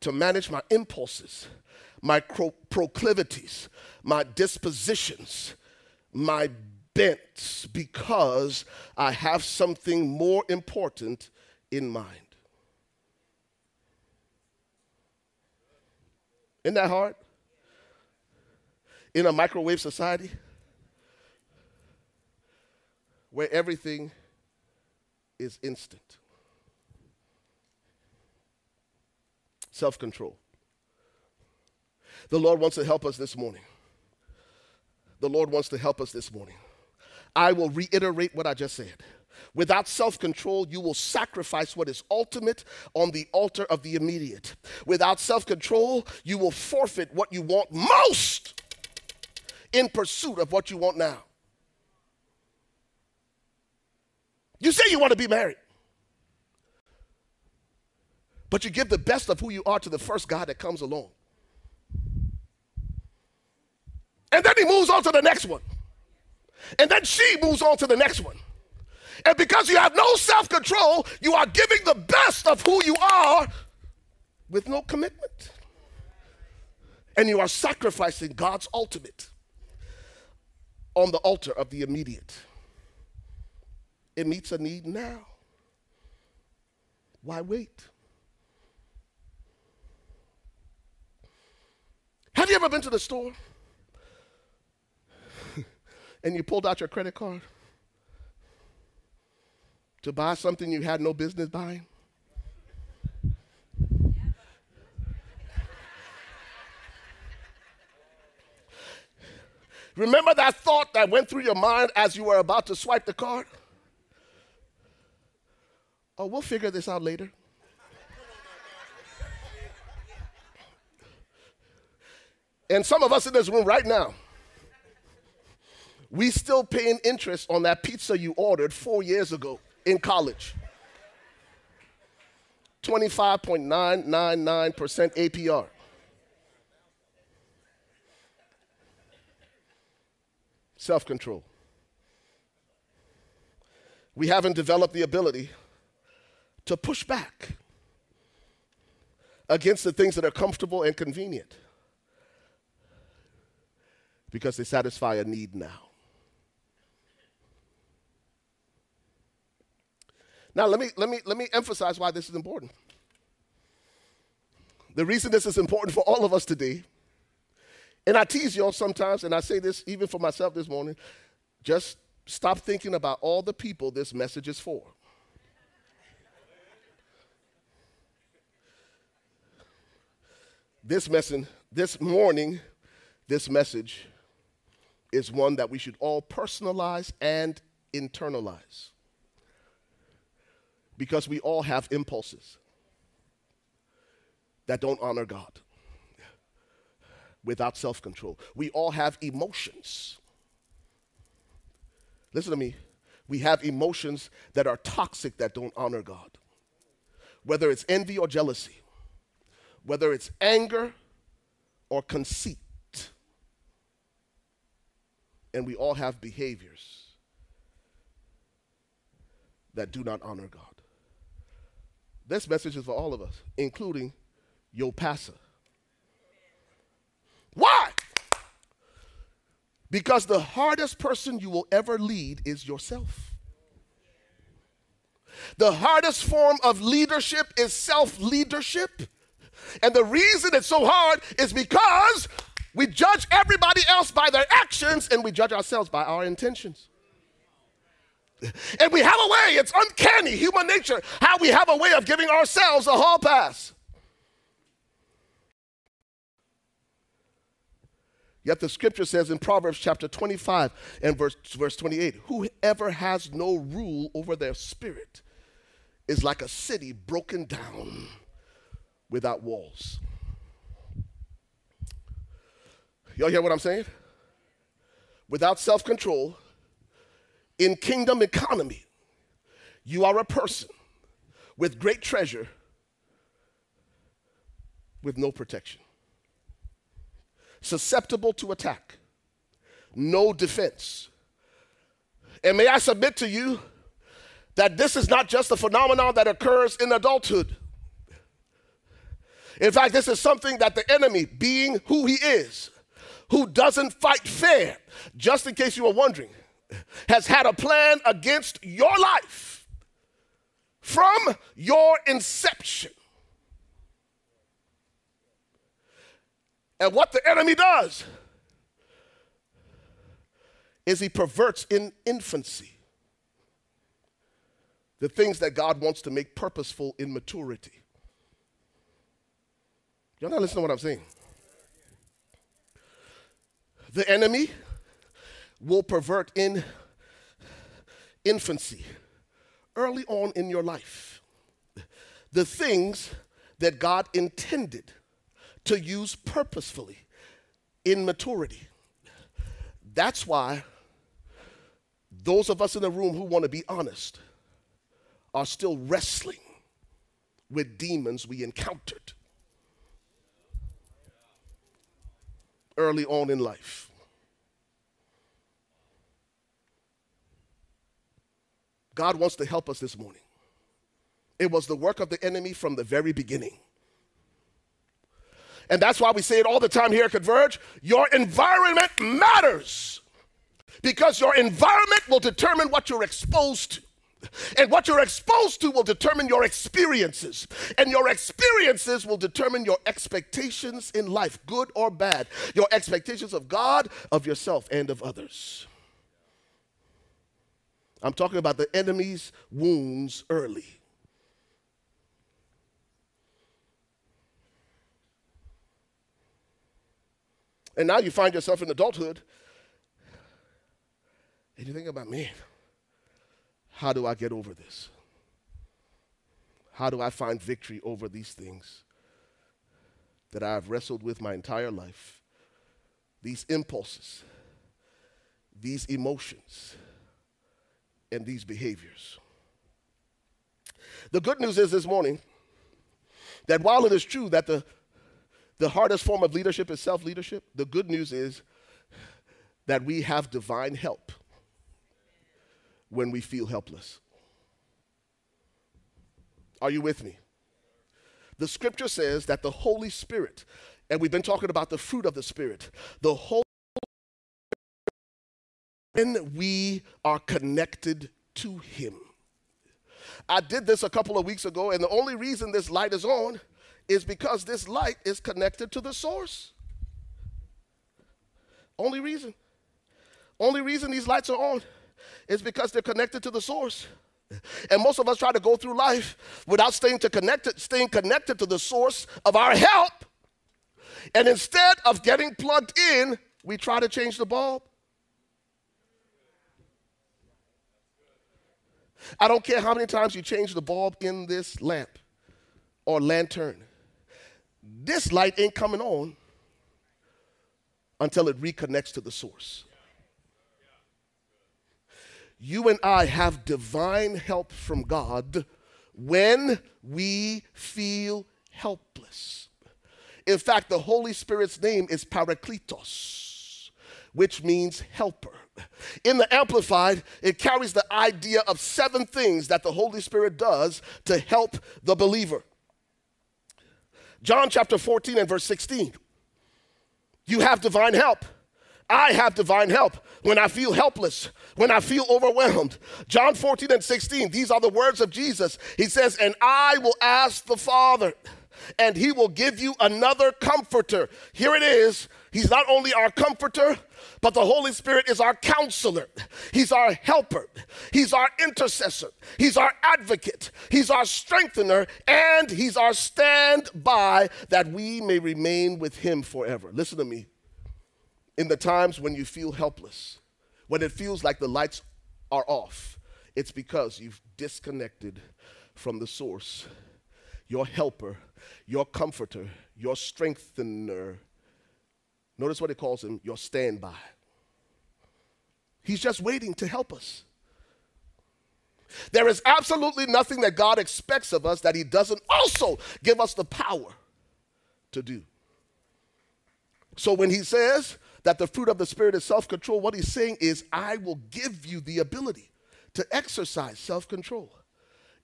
to manage my impulses, my proclivities, my dispositions, my bents, because I have something more important in mind. Isn't that hard? In a microwave society where everything is instant. Self control. The Lord wants to help us this morning. The Lord wants to help us this morning. I will reiterate what I just said. Without self control, you will sacrifice what is ultimate on the altar of the immediate. Without self control, you will forfeit what you want most in pursuit of what you want now. You say you want to be married, but you give the best of who you are to the first guy that comes along. And then he moves on to the next one. And then she moves on to the next one. And because you have no self control, you are giving the best of who you are with no commitment. And you are sacrificing God's ultimate on the altar of the immediate. It meets a need now. Why wait? Have you ever been to the store and you pulled out your credit card? to buy something you had no business buying? Remember that thought that went through your mind as you were about to swipe the card? Oh, we'll figure this out later. And some of us in this room right now, we still paying interest on that pizza you ordered four years ago in college. 25.999% APR. Self control. We haven't developed the ability to push back against the things that are comfortable and convenient because they satisfy a need now. Now, let me, let, me, let me emphasize why this is important. The reason this is important for all of us today, and I tease y'all sometimes, and I say this even for myself this morning just stop thinking about all the people this message is for. This message, this morning, this message is one that we should all personalize and internalize because we all have impulses that don't honor God without self control. We all have emotions. Listen to me. we have emotions that are toxic that don't honor God. Whether it's envy or jealousy, whether it's anger or conceit. And we all have behaviors that do not honor God. This message is for all of us, including your pastor. Why? Because the hardest person you will ever lead is yourself. The hardest form of leadership is self leadership. And the reason it's so hard is because we judge everybody else by their actions and we judge ourselves by our intentions. And we have a way, it's uncanny, human nature, how we have a way of giving ourselves a hall pass. Yet the scripture says in Proverbs chapter 25 and verse, verse 28 whoever has no rule over their spirit is like a city broken down without walls. Y'all hear what I'm saying? Without self control, in kingdom economy, you are a person with great treasure with no protection susceptible to attack, no defense. And may I submit to you that this is not just a phenomenon that occurs in adulthood. In fact, this is something that the enemy, being who he is, who doesn't fight fair, just in case you were wondering, has had a plan against your life from your inception. And what the enemy does is he perverts in infancy the things that God wants to make purposeful in maturity. Y'all not listening to what I'm saying? The enemy will pervert in infancy, early on in your life, the things that God intended to use purposefully in maturity. That's why those of us in the room who want to be honest are still wrestling with demons we encountered early on in life. God wants to help us this morning. It was the work of the enemy from the very beginning. And that's why we say it all the time here at Converge your environment matters because your environment will determine what you're exposed to. And what you're exposed to will determine your experiences. And your experiences will determine your expectations in life, good or bad. Your expectations of God, of yourself, and of others. I'm talking about the enemy's wounds early. And now you find yourself in adulthood and you think about, man, how do I get over this? How do I find victory over these things that I have wrestled with my entire life? These impulses, these emotions, and these behaviors. The good news is this morning that while it is true that the the hardest form of leadership is self leadership. The good news is that we have divine help when we feel helpless. Are you with me? The scripture says that the Holy Spirit, and we've been talking about the fruit of the Spirit, the Holy when we are connected to Him. I did this a couple of weeks ago, and the only reason this light is on is because this light is connected to the source. Only reason. Only reason these lights are on is because they're connected to the source. And most of us try to go through life without staying, to connected, staying connected to the source of our help. And instead of getting plugged in, we try to change the bulb. I don't care how many times you change the bulb in this lamp or lantern this light ain't coming on until it reconnects to the source. You and I have divine help from God when we feel helpless. In fact, the Holy Spirit's name is Parakletos, which means helper. In the Amplified, it carries the idea of seven things that the Holy Spirit does to help the believer. John chapter 14 and verse 16. You have divine help. I have divine help when I feel helpless, when I feel overwhelmed. John 14 and 16, these are the words of Jesus. He says, And I will ask the Father, and he will give you another comforter. Here it is. He's not only our comforter, but the Holy Spirit is our counselor. He's our helper. He's our intercessor. He's our advocate. He's our strengthener. And He's our standby that we may remain with Him forever. Listen to me. In the times when you feel helpless, when it feels like the lights are off, it's because you've disconnected from the source, your helper, your comforter, your strengthener. Notice what it calls him your standby. He's just waiting to help us. There is absolutely nothing that God expects of us that He doesn't also give us the power to do. So when He says that the fruit of the Spirit is self control, what He's saying is, I will give you the ability to exercise self control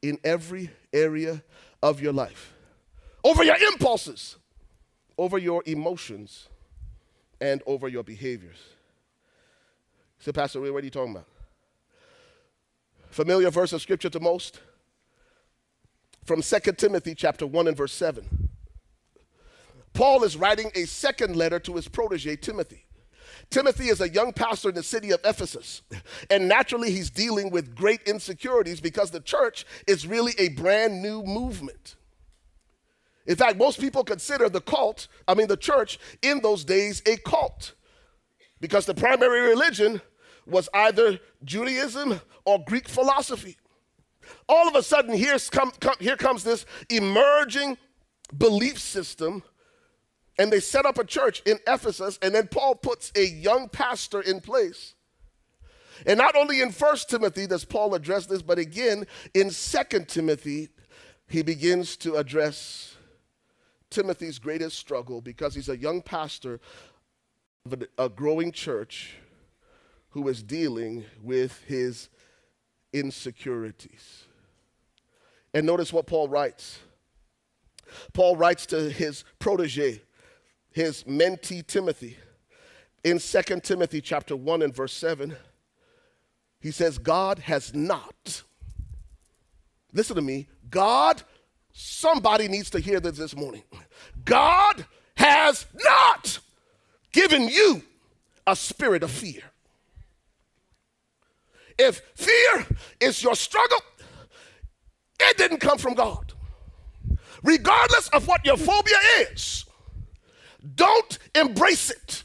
in every area of your life over your impulses, over your emotions, and over your behaviors. So, Pastor, what are you talking about? Familiar verse of scripture to most? From 2 Timothy chapter 1 and verse 7. Paul is writing a second letter to his protege, Timothy. Timothy is a young pastor in the city of Ephesus. And naturally, he's dealing with great insecurities because the church is really a brand new movement. In fact, most people consider the cult, I mean, the church in those days, a cult because the primary religion was either Judaism or Greek philosophy. All of a sudden, here's come, come, here comes this emerging belief system, and they set up a church in Ephesus, and then Paul puts a young pastor in place. And not only in First Timothy does Paul address this, but again in Second Timothy, he begins to address Timothy's greatest struggle because he's a young pastor of a growing church who is dealing with his insecurities. And notice what Paul writes. Paul writes to his protege, his mentee Timothy, in 2 Timothy chapter 1 and verse 7. He says, God has not, listen to me, God, somebody needs to hear this this morning. God has not given you a spirit of fear. If fear is your struggle, it didn't come from God. Regardless of what your phobia is, don't embrace it.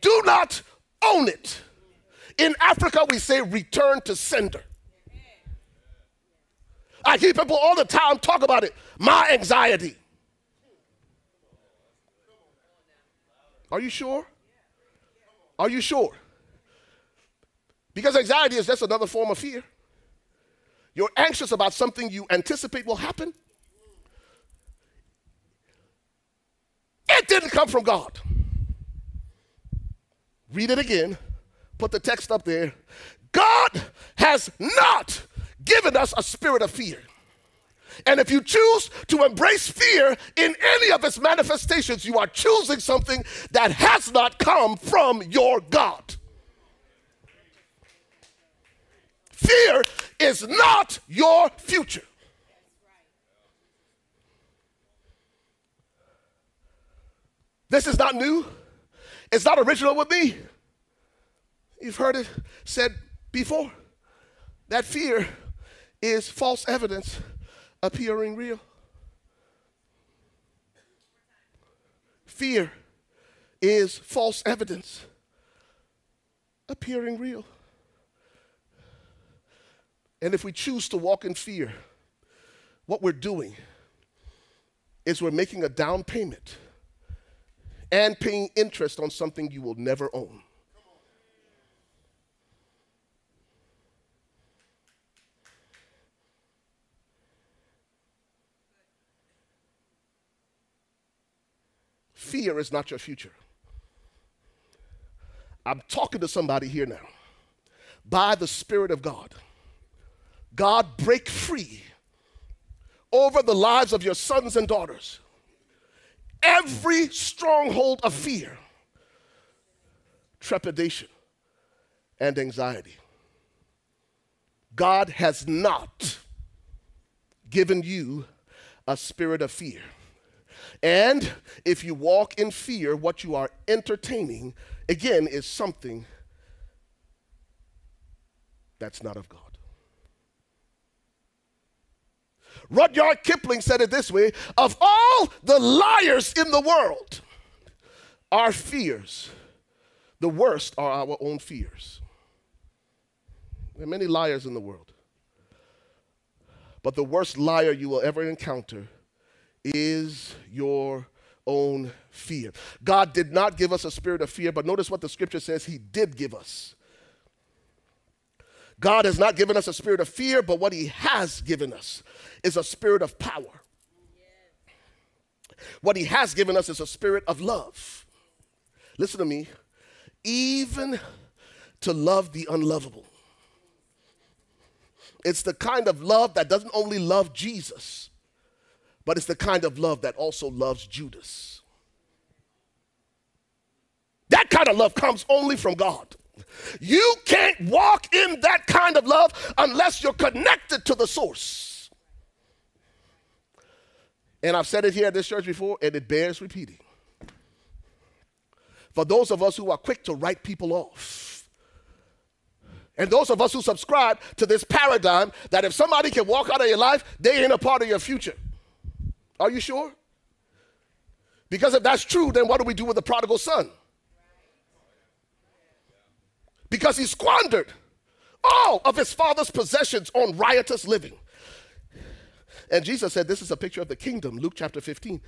Do not own it. In Africa, we say return to sender. I hear people all the time talk about it. My anxiety. Are you sure? Are you sure? Because anxiety is just another form of fear. You're anxious about something you anticipate will happen. It didn't come from God. Read it again. Put the text up there. God has not given us a spirit of fear. And if you choose to embrace fear in any of its manifestations, you are choosing something that has not come from your God. Fear is not your future. This is not new. It's not original with me. You've heard it said before that fear is false evidence appearing real. Fear is false evidence appearing real. And if we choose to walk in fear, what we're doing is we're making a down payment and paying interest on something you will never own. Fear is not your future. I'm talking to somebody here now. By the Spirit of God, God break free over the lives of your sons and daughters every stronghold of fear, trepidation, and anxiety. God has not given you a spirit of fear. And if you walk in fear, what you are entertaining, again, is something that's not of God. Rudyard Kipling said it this way Of all the liars in the world, our fears, the worst are our own fears. There are many liars in the world. But the worst liar you will ever encounter is your own fear. God did not give us a spirit of fear, but notice what the scripture says He did give us. God has not given us a spirit of fear, but what He has given us is a spirit of power. What He has given us is a spirit of love. Listen to me. Even to love the unlovable. It's the kind of love that doesn't only love Jesus, but it's the kind of love that also loves Judas. That kind of love comes only from God. You can't walk in that kind of love unless you're connected to the source. And I've said it here at this church before, and it bears repeating. For those of us who are quick to write people off, and those of us who subscribe to this paradigm that if somebody can walk out of your life, they ain't a part of your future. Are you sure? Because if that's true, then what do we do with the prodigal son? Because he squandered all of his father's possessions on riotous living. And Jesus said, This is a picture of the kingdom, Luke chapter 15.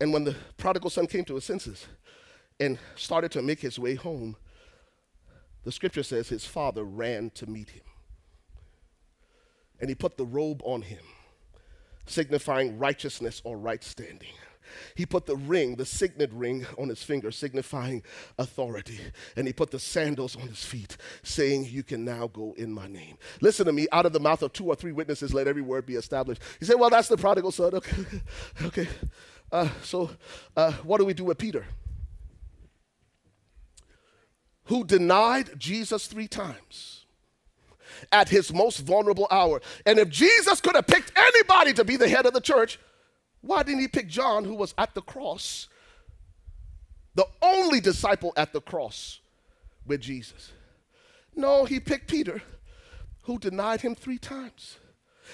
And when the prodigal son came to his senses and started to make his way home, the scripture says his father ran to meet him. And he put the robe on him, signifying righteousness or right standing. He put the ring, the signet ring, on his finger, signifying authority. And he put the sandals on his feet, saying, You can now go in my name. Listen to me, out of the mouth of two or three witnesses, let every word be established. He said, Well, that's the prodigal son. Okay. okay. Uh, so, uh, what do we do with Peter? Who denied Jesus three times at his most vulnerable hour. And if Jesus could have picked anybody to be the head of the church, why didn't he pick John, who was at the cross, the only disciple at the cross with Jesus? No, he picked Peter, who denied him three times.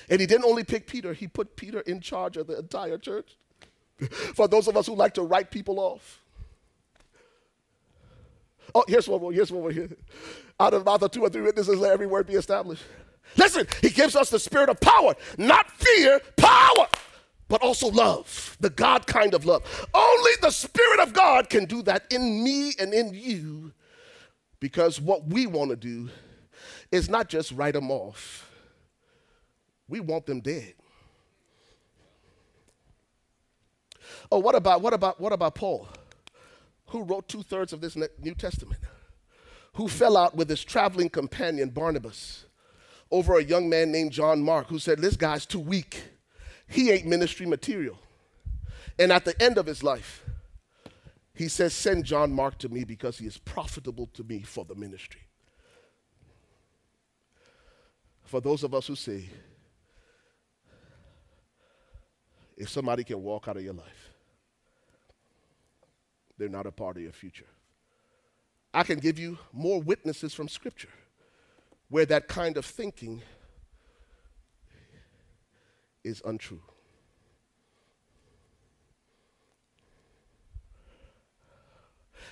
And he didn't only pick Peter, he put Peter in charge of the entire church. For those of us who like to write people off. Oh, here's one more, here's one more here. Out of the mouth of two or three witnesses, let every word be established. Listen, he gives us the spirit of power, not fear, power but also love, the God kind of love. Only the Spirit of God can do that in me and in you because what we want to do is not just write them off, we want them dead. Oh, what about what about what about Paul, who wrote two thirds of this New Testament, who fell out with his traveling companion Barnabas over a young man named John Mark, who said, "This guy's too weak." He ain't ministry material. And at the end of his life, he says, Send John Mark to me because he is profitable to me for the ministry. For those of us who say, if somebody can walk out of your life, they're not a part of your future. I can give you more witnesses from Scripture where that kind of thinking is untrue.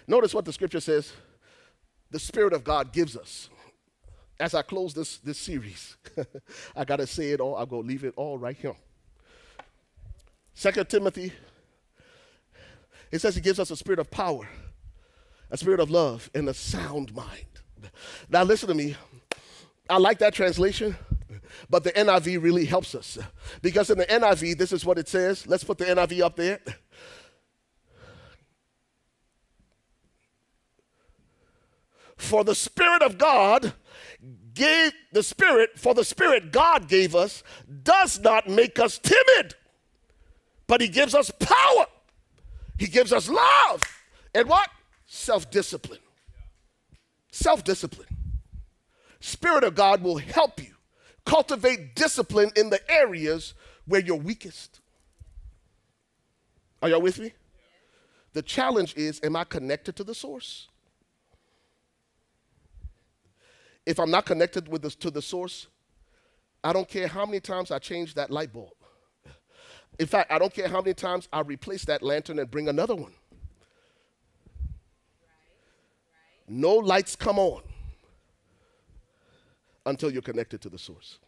Notice what the scripture says the Spirit of God gives us. As I close this, this series, I got to say it all. I'll go leave it all right here. Second Timothy, it says he gives us a spirit of power, a spirit of love, and a sound mind. Now, listen to me. I like that translation but the NIV really helps us. Because in the NIV, this is what it says. Let's put the NIV up there. For the Spirit of God gave the Spirit, for the Spirit God gave us, does not make us timid, but He gives us power. He gives us love. And what? Self discipline. Self discipline. Spirit of God will help you cultivate discipline in the areas where you're weakest. Are y'all with me? The challenge is am I connected to the source? If I'm not connected with to the source, I don't care how many times I change that light bulb. In fact, I don't care how many times I replace that lantern and bring another one. No lights come on until you're connected to the source.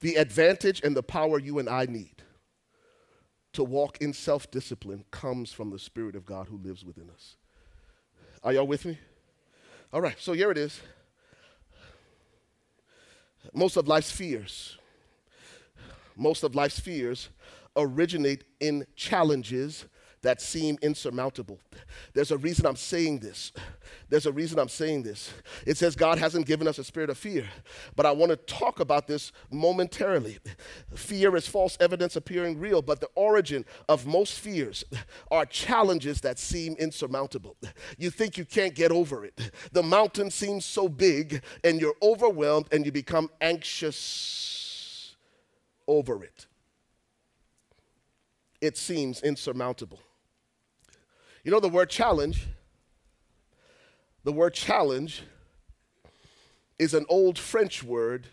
The advantage and the power you and I need to walk in self discipline comes from the Spirit of God who lives within us. Are y'all with me? All right, so here it is. Most of life's fears, most of life's fears originate in challenges that seem insurmountable. There's a reason I'm saying this. There's a reason I'm saying this. It says God hasn't given us a spirit of fear, but I want to talk about this momentarily. Fear is false evidence appearing real, but the origin of most fears are challenges that seem insurmountable. You think you can't get over it. The mountain seems so big, and you're overwhelmed and you become anxious over it. It seems insurmountable. You know the word challenge? The word challenge is an old French word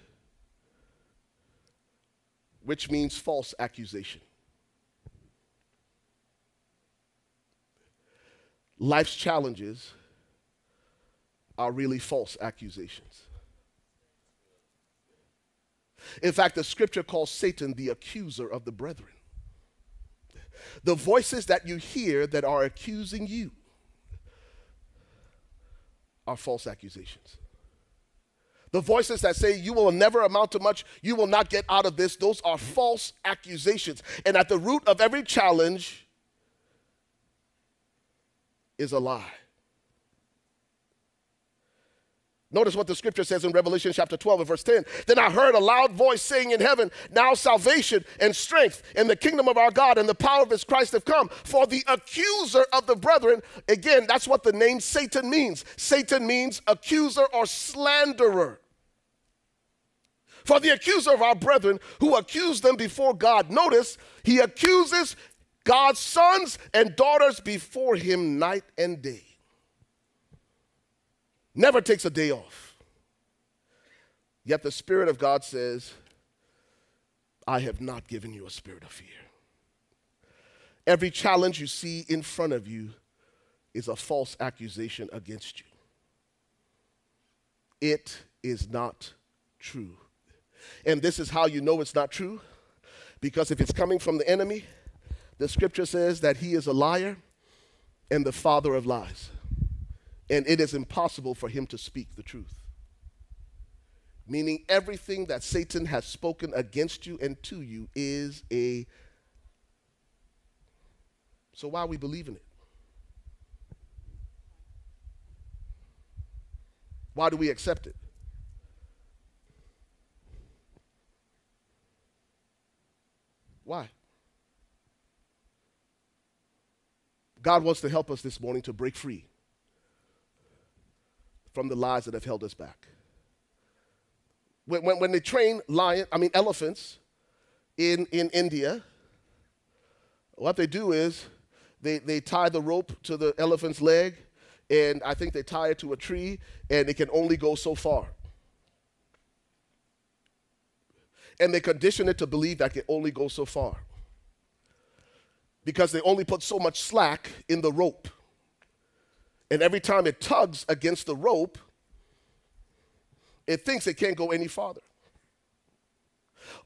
which means false accusation. Life's challenges are really false accusations. In fact, the scripture calls Satan the accuser of the brethren. The voices that you hear that are accusing you are false accusations. The voices that say you will never amount to much, you will not get out of this, those are false accusations. And at the root of every challenge is a lie. Notice what the scripture says in Revelation chapter 12 and verse 10. Then I heard a loud voice saying in heaven, Now salvation and strength in the kingdom of our God and the power of his Christ have come. For the accuser of the brethren, again, that's what the name Satan means. Satan means accuser or slanderer. For the accuser of our brethren who accuse them before God, notice he accuses God's sons and daughters before him night and day never takes a day off. Yet the Spirit of God says, I have not given you a spirit of fear. Every challenge you see in front of you is a false accusation against you. It is not true. And this is how you know it's not true. Because if it's coming from the enemy, the scripture says that he is a liar and the father of lies and it is impossible for him to speak the truth. Meaning, everything that Satan has spoken against you and to you is a. So, why are we believing it? Why do we accept it? Why? God wants to help us this morning to break free from the lies that have held us back. When, when, when they train lion, I mean elephants in, in India, what they do is they, they tie the rope to the elephant's leg, and I think they tie it to a tree, and it can only go so far. And they condition it to believe that it can only go so far. Because they only put so much slack in the rope. And every time it tugs against the rope, it thinks it can't go any farther.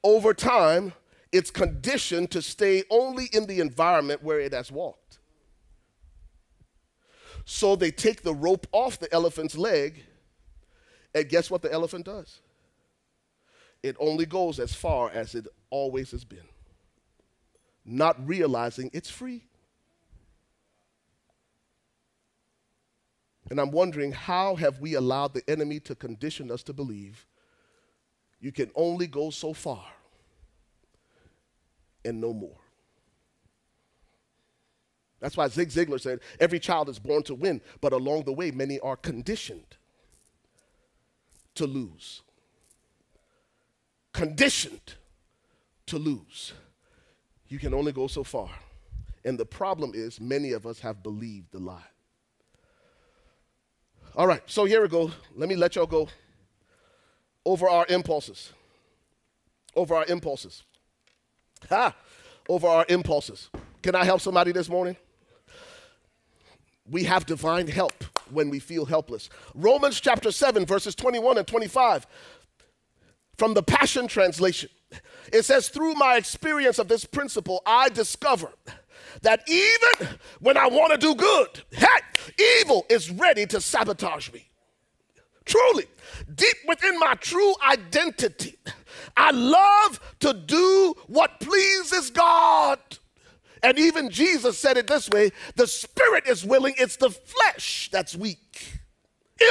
Over time, it's conditioned to stay only in the environment where it has walked. So they take the rope off the elephant's leg, and guess what the elephant does? It only goes as far as it always has been, not realizing it's free. And I'm wondering how have we allowed the enemy to condition us to believe you can only go so far and no more. That's why Zig Ziglar said every child is born to win, but along the way, many are conditioned to lose. Conditioned to lose. You can only go so far. And the problem is, many of us have believed the lie. All right, so here we go. Let me let y'all go over our impulses. Over our impulses. Ha! Over our impulses. Can I help somebody this morning? We have divine help when we feel helpless. Romans chapter 7, verses 21 and 25 from the Passion Translation. It says, Through my experience of this principle, I discover that even when I want to do good, hey, evil is ready to sabotage me. Truly, deep within my true identity, I love to do what pleases God. And even Jesus said it this way the spirit is willing, it's the flesh that's weak.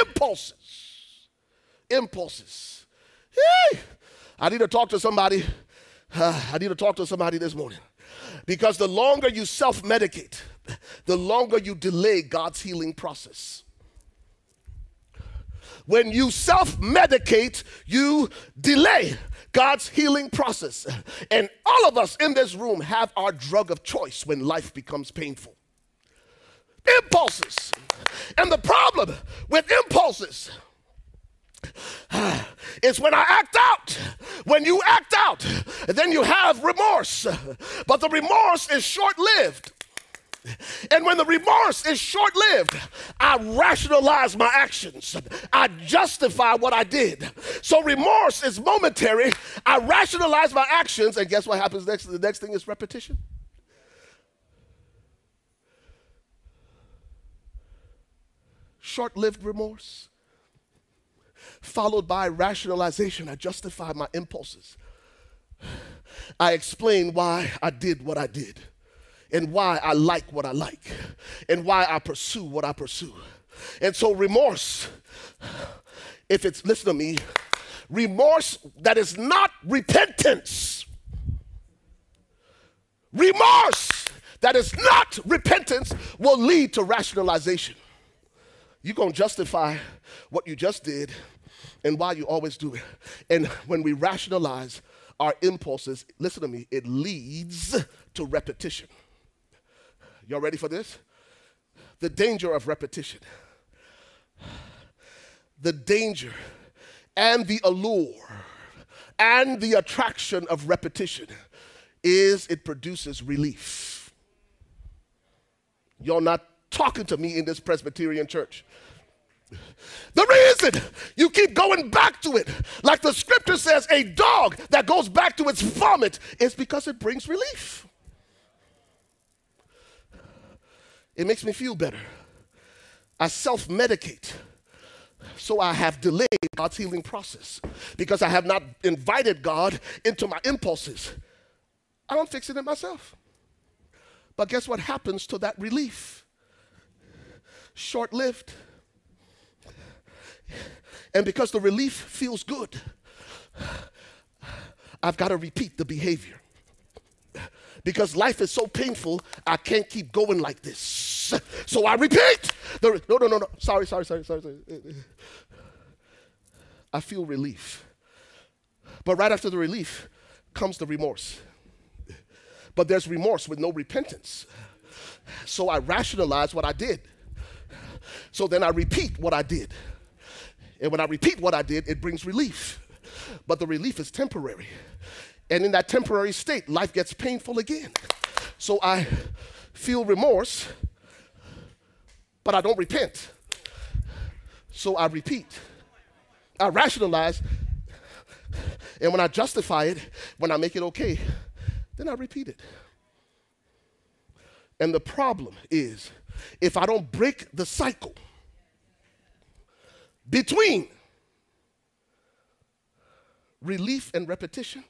Impulses. Impulses. Hey, I need to talk to somebody. Uh, I need to talk to somebody this morning. Because the longer you self medicate, the longer you delay God's healing process. When you self medicate, you delay God's healing process. And all of us in this room have our drug of choice when life becomes painful. Impulses. And the problem with impulses is when I act out. When you act out, then you have remorse. But the remorse is short lived. And when the remorse is short lived, I rationalize my actions. I justify what I did. So remorse is momentary. I rationalize my actions, and guess what happens next? The next thing is repetition. Short lived remorse, followed by rationalization. I justify my impulses. I explain why I did what I did and why I like what I like and why I pursue what I pursue. And so, remorse, if it's, listen to me, remorse that is not repentance, remorse that is not repentance will lead to rationalization. You're going to justify what you just did and why you always do it. And when we rationalize our impulses, listen to me, it leads to repetition. Y'all ready for this? The danger of repetition. The danger and the allure and the attraction of repetition is it produces relief. Y'all not talking to me in this Presbyterian church. The reason you keep going back to it, like the scripture says, a dog that goes back to its vomit, is because it brings relief. It makes me feel better. I self medicate. So I have delayed God's healing process because I have not invited God into my impulses. I don't fix it myself. But guess what happens to that relief? Short lived. And because the relief feels good, I've got to repeat the behavior because life is so painful, I can't keep going like this. So I repeat. The, no, no, no, no. Sorry, sorry, sorry, sorry, sorry. I feel relief. But right after the relief comes the remorse. But there's remorse with no repentance. So I rationalize what I did. So then I repeat what I did. And when I repeat what I did, it brings relief. But the relief is temporary. And in that temporary state, life gets painful again. So I feel remorse, but I don't repent. So I repeat. I rationalize. And when I justify it, when I make it okay, then I repeat it. And the problem is if I don't break the cycle between relief and repetition,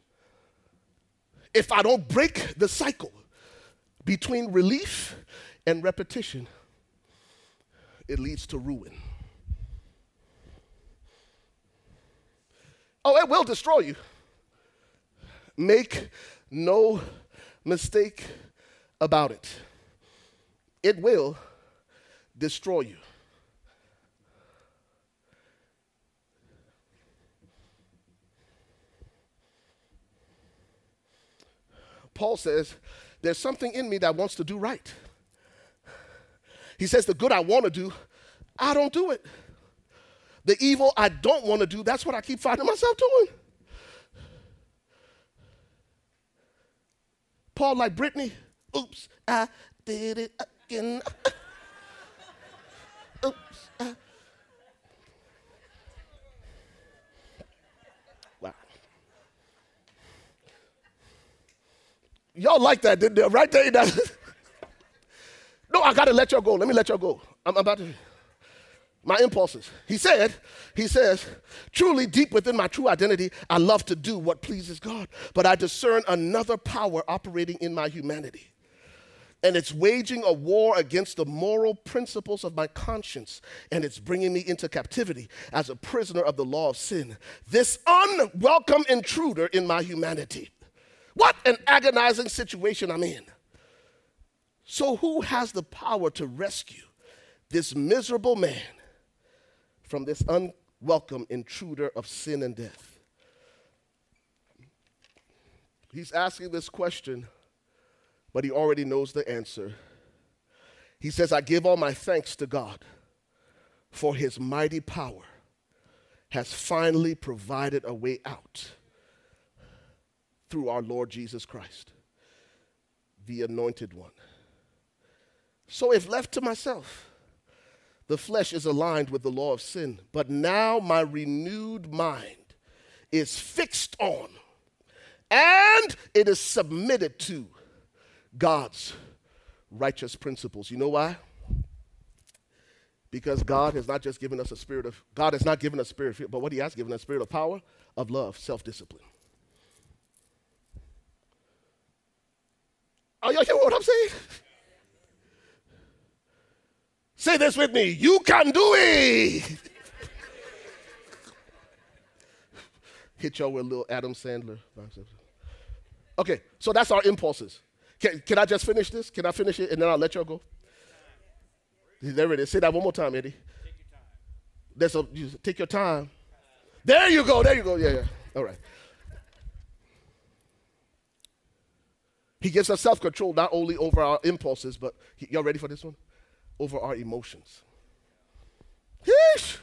if I don't break the cycle between relief and repetition, it leads to ruin. Oh, it will destroy you. Make no mistake about it. It will destroy you. Paul says, There's something in me that wants to do right. He says, The good I want to do, I don't do it. The evil I don't want to do, that's what I keep finding myself doing. Paul, like Britney, oops, I did it again. oops. I. Y'all like that, didn't they? Right there. no, I got to let y'all go. Let me let y'all go. I'm about to my impulses. He said, he says, truly deep within my true identity, I love to do what pleases God, but I discern another power operating in my humanity. And it's waging a war against the moral principles of my conscience, and it's bringing me into captivity as a prisoner of the law of sin. This unwelcome intruder in my humanity. What an agonizing situation I'm in. So, who has the power to rescue this miserable man from this unwelcome intruder of sin and death. He's asking this question, but he already knows the answer. He says, I give all my thanks to God for his mighty power has finally provided a way out through our Lord Jesus Christ, the anointed one. So, if left to myself, the flesh is aligned with the law of sin. But now my renewed mind is fixed on and it is submitted to God's righteous principles. You know why? Because God has not just given us a spirit of, God has not given us spirit of fear, but what He has given us, spirit of power, of love, self Are y'all hearing what I'm saying? Say this with me. You can do it. Hit y'all with a little Adam Sandler. Okay, so that's our impulses. Can, can I just finish this? Can I finish it and then I'll let y'all go? There it is. Say that one more time, Eddie. Take your time. a, you, take your time. There you go. There you go. Yeah, yeah. All right. He gives us self control not only over our impulses, but he, y'all ready for this one? over our emotions. Yeesh!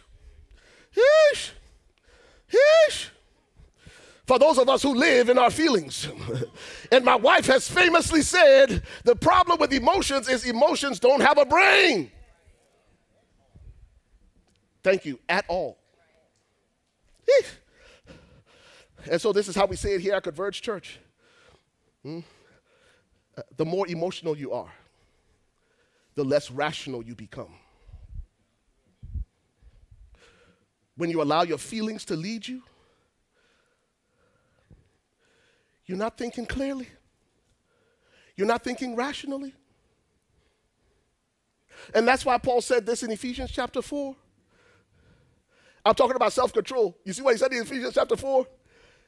Yeesh! Yeesh! For those of us who live in our feelings. and my wife has famously said the problem with emotions is emotions don't have a brain. Thank you, at all. And so, this is how we say it here at Converge Church. Hmm? Uh, the more emotional you are, the less rational you become. When you allow your feelings to lead you, you're not thinking clearly. You're not thinking rationally. And that's why Paul said this in Ephesians chapter 4. I'm talking about self control. You see what he said in Ephesians chapter 4?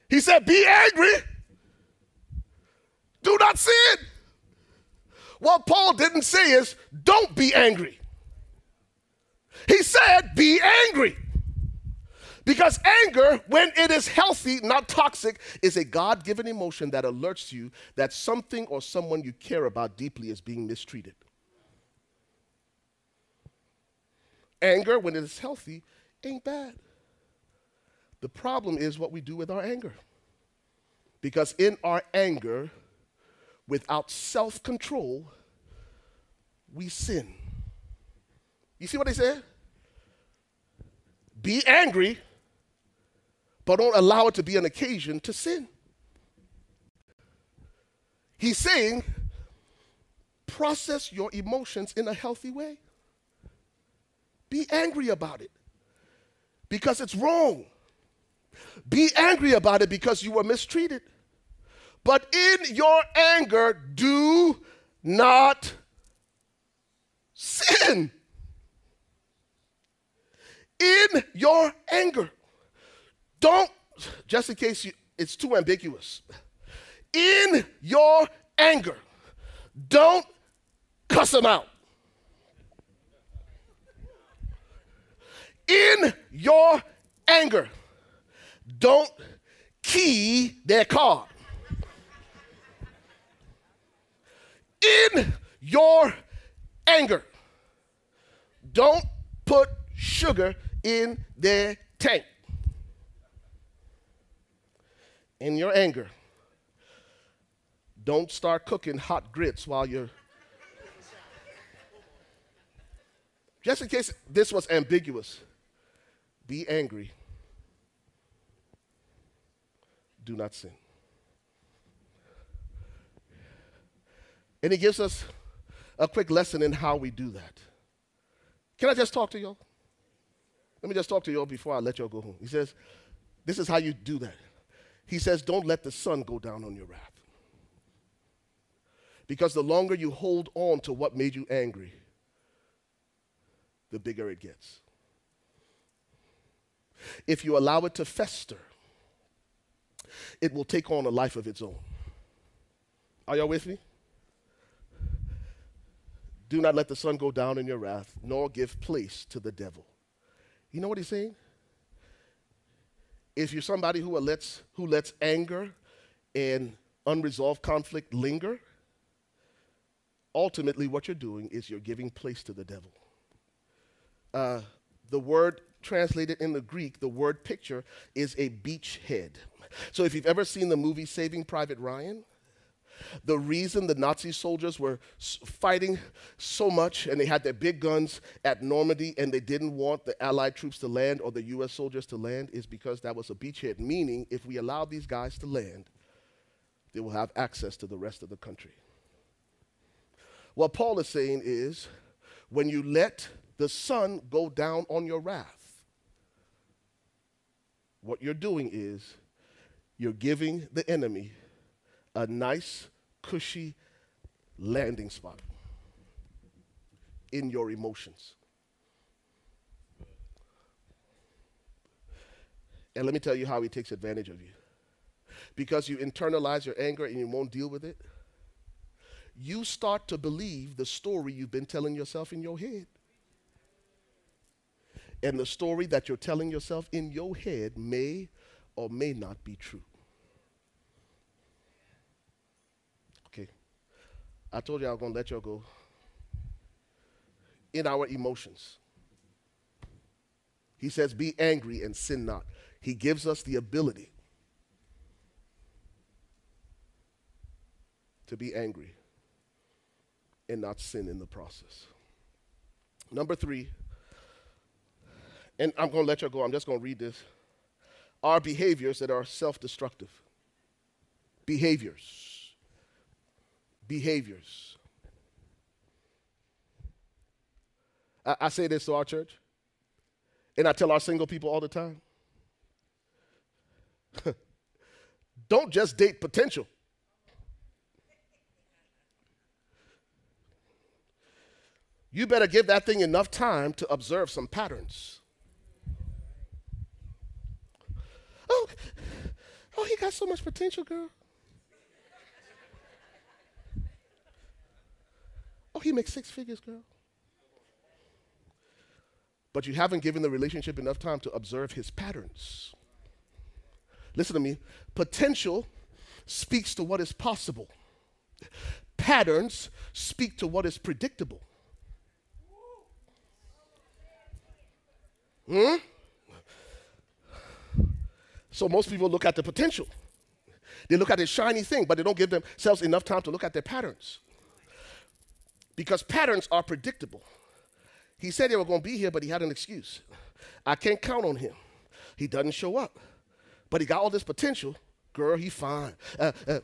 He said, Be angry, do not sin. What Paul didn't say is, don't be angry. He said, be angry. Because anger, when it is healthy, not toxic, is a God given emotion that alerts you that something or someone you care about deeply is being mistreated. Anger, when it is healthy, ain't bad. The problem is what we do with our anger. Because in our anger, without self control, we sin. You see what they said? Be angry, but don't allow it to be an occasion to sin. He's saying, process your emotions in a healthy way. Be angry about it because it's wrong. Be angry about it because you were mistreated. But in your anger, do not sin. In your anger, don't, just in case you, it's too ambiguous, in your anger, don't cuss them out. In your anger, don't key their car. In your anger, don't put sugar in their tank. In your anger, don't start cooking hot grits while you're. Just in case this was ambiguous, be angry. Do not sin. And he gives us a quick lesson in how we do that. Can I just talk to y'all? Let me just talk to y'all before I let y'all go home. He says, This is how you do that. He says, Don't let the sun go down on your wrath. Because the longer you hold on to what made you angry, the bigger it gets. If you allow it to fester, it will take on a life of its own. Are y'all with me? Do not let the sun go down in your wrath, nor give place to the devil. You know what he's saying? If you're somebody who lets, who lets anger and unresolved conflict linger, ultimately what you're doing is you're giving place to the devil. Uh, the word translated in the Greek, the word picture is a beachhead. So if you've ever seen the movie Saving Private Ryan, the reason the Nazi soldiers were fighting so much and they had their big guns at Normandy and they didn't want the Allied troops to land or the US soldiers to land is because that was a beachhead, meaning if we allow these guys to land, they will have access to the rest of the country. What Paul is saying is when you let the sun go down on your wrath, what you're doing is you're giving the enemy a nice, cushy landing spot in your emotions. And let me tell you how he takes advantage of you. Because you internalize your anger and you won't deal with it, you start to believe the story you've been telling yourself in your head. And the story that you're telling yourself in your head may or may not be true. I told you I was going to let y'all go. In our emotions. He says, Be angry and sin not. He gives us the ability to be angry and not sin in the process. Number three, and I'm going to let y'all go, I'm just going to read this, are behaviors that are self destructive. Behaviors behaviors. I, I say this to our church, and I tell our single people all the time don't just date potential. You better give that thing enough time to observe some patterns. Oh, oh, he got so much potential, girl. Oh, he makes six figures, girl. But you haven't given the relationship enough time to observe his patterns. Listen to me. Potential speaks to what is possible, patterns speak to what is predictable. Hmm? So most people look at the potential. They look at the shiny thing, but they don't give themselves enough time to look at their patterns because patterns are predictable. He said they were going to be here, but he had an excuse. I can't count on him. He doesn't show up, but he got all this potential. Girl, he fine. Uh, uh,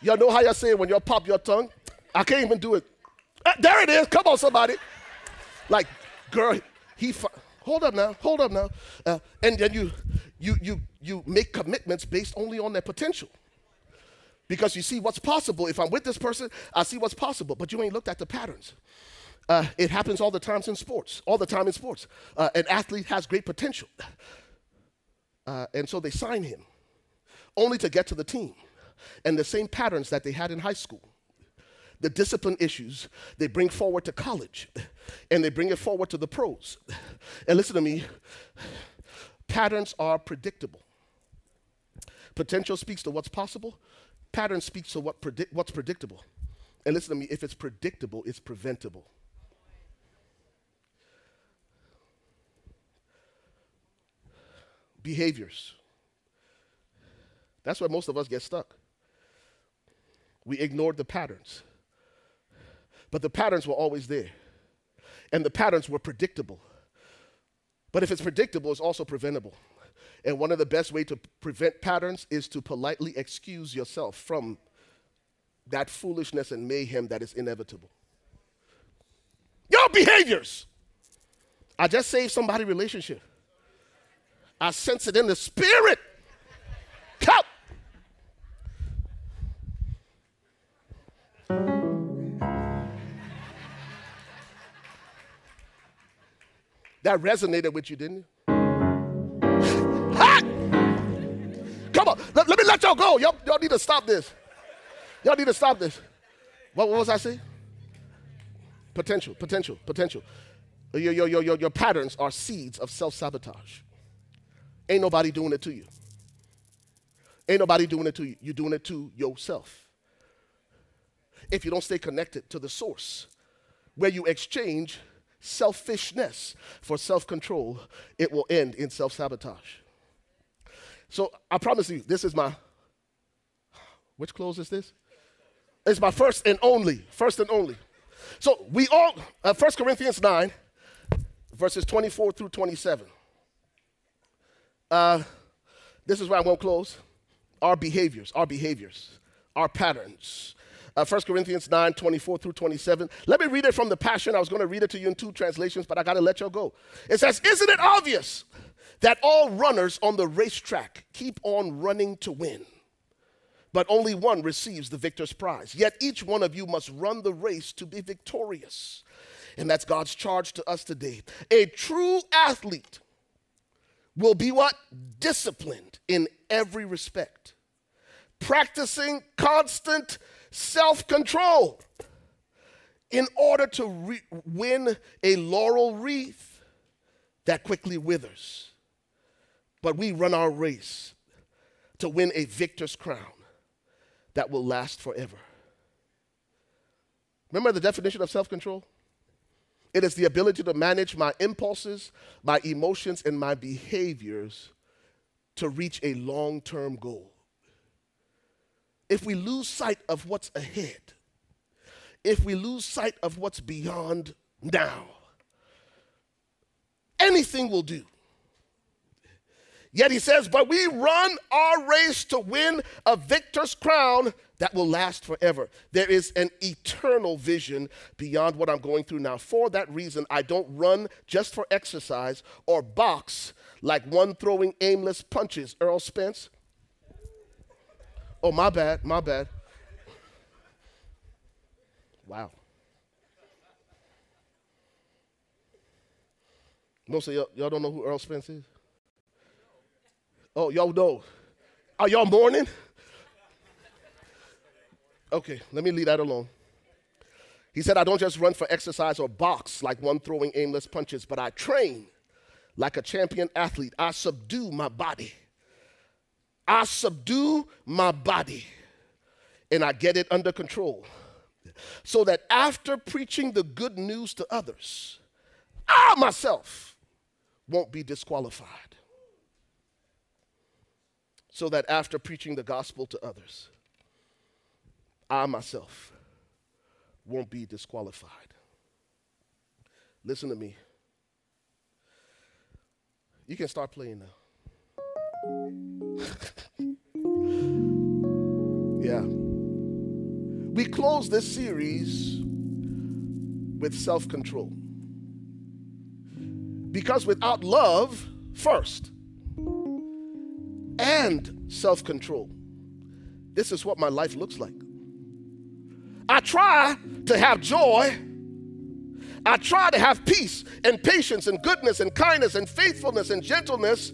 y'all know how y'all say it when y'all pop your tongue? I can't even do it. Uh, there it is. Come on, somebody. Like, girl, he fine. Hold up now. Hold up now. Uh, and then you, you, you, you make commitments based only on their potential because you see what's possible. If I'm with this person, I see what's possible, but you ain't looked at the patterns. Uh, it happens all the times in sports, all the time in sports. Uh, an athlete has great potential. Uh, and so they sign him, only to get to the team. And the same patterns that they had in high school, the discipline issues, they bring forward to college, and they bring it forward to the pros. And listen to me patterns are predictable. Potential speaks to what's possible, pattern speaks to what predict, what's predictable. And listen to me if it's predictable, it's preventable. Behaviors. That's where most of us get stuck. We ignored the patterns. But the patterns were always there. And the patterns were predictable. But if it's predictable, it's also preventable. And one of the best ways to prevent patterns is to politely excuse yourself from that foolishness and mayhem that is inevitable. Your behaviors. I just saved somebody relationship. I sense it in the spirit. Come. That resonated with you, didn't it? Let y'all go. Y'all, y'all need to stop this. Y'all need to stop this. What, what was I saying? Potential, potential, potential. Your, your, your, your, your patterns are seeds of self sabotage. Ain't nobody doing it to you. Ain't nobody doing it to you. You're doing it to yourself. If you don't stay connected to the source, where you exchange selfishness for self control, it will end in self sabotage. So I promise you, this is my. Which close is this? It's my first and only. First and only. So we all, uh, 1 Corinthians 9, verses 24 through 27. Uh, this is where I won't close. Our behaviors, our behaviors, our patterns. Uh, 1 Corinthians 9, 24 through 27. Let me read it from the Passion. I was going to read it to you in two translations, but I got to let y'all go. It says, Isn't it obvious that all runners on the racetrack keep on running to win? But only one receives the victor's prize. Yet each one of you must run the race to be victorious. And that's God's charge to us today. A true athlete will be what? Disciplined in every respect, practicing constant self control in order to re- win a laurel wreath that quickly withers. But we run our race to win a victor's crown that will last forever. Remember the definition of self control? It is the ability to manage my impulses, my emotions, and my behaviors to reach a long term goal. If we lose sight of what's ahead, if we lose sight of what's beyond now, anything will do. Yet he says, But we run our race to win a victor's crown that will last forever. There is an eternal vision beyond what I'm going through now. For that reason, I don't run just for exercise or box like one throwing aimless punches. Errol Spence. Oh, my bad, my bad. Wow. Most of y'all, y'all don't know who Errol Spence is? Oh, y'all know. Are y'all mourning? Okay, let me leave that alone. He said, I don't just run for exercise or box like one throwing aimless punches, but I train like a champion athlete. I subdue my body. I subdue my body and I get it under control. So that after preaching the good news to others, I myself won't be disqualified. So that after preaching the gospel to others, I myself won't be disqualified. Listen to me. You can start playing now. yeah. We close this series with self control. Because without love, first, and self control, this is what my life looks like. I try to have joy. I try to have peace and patience and goodness and kindness and faithfulness and gentleness,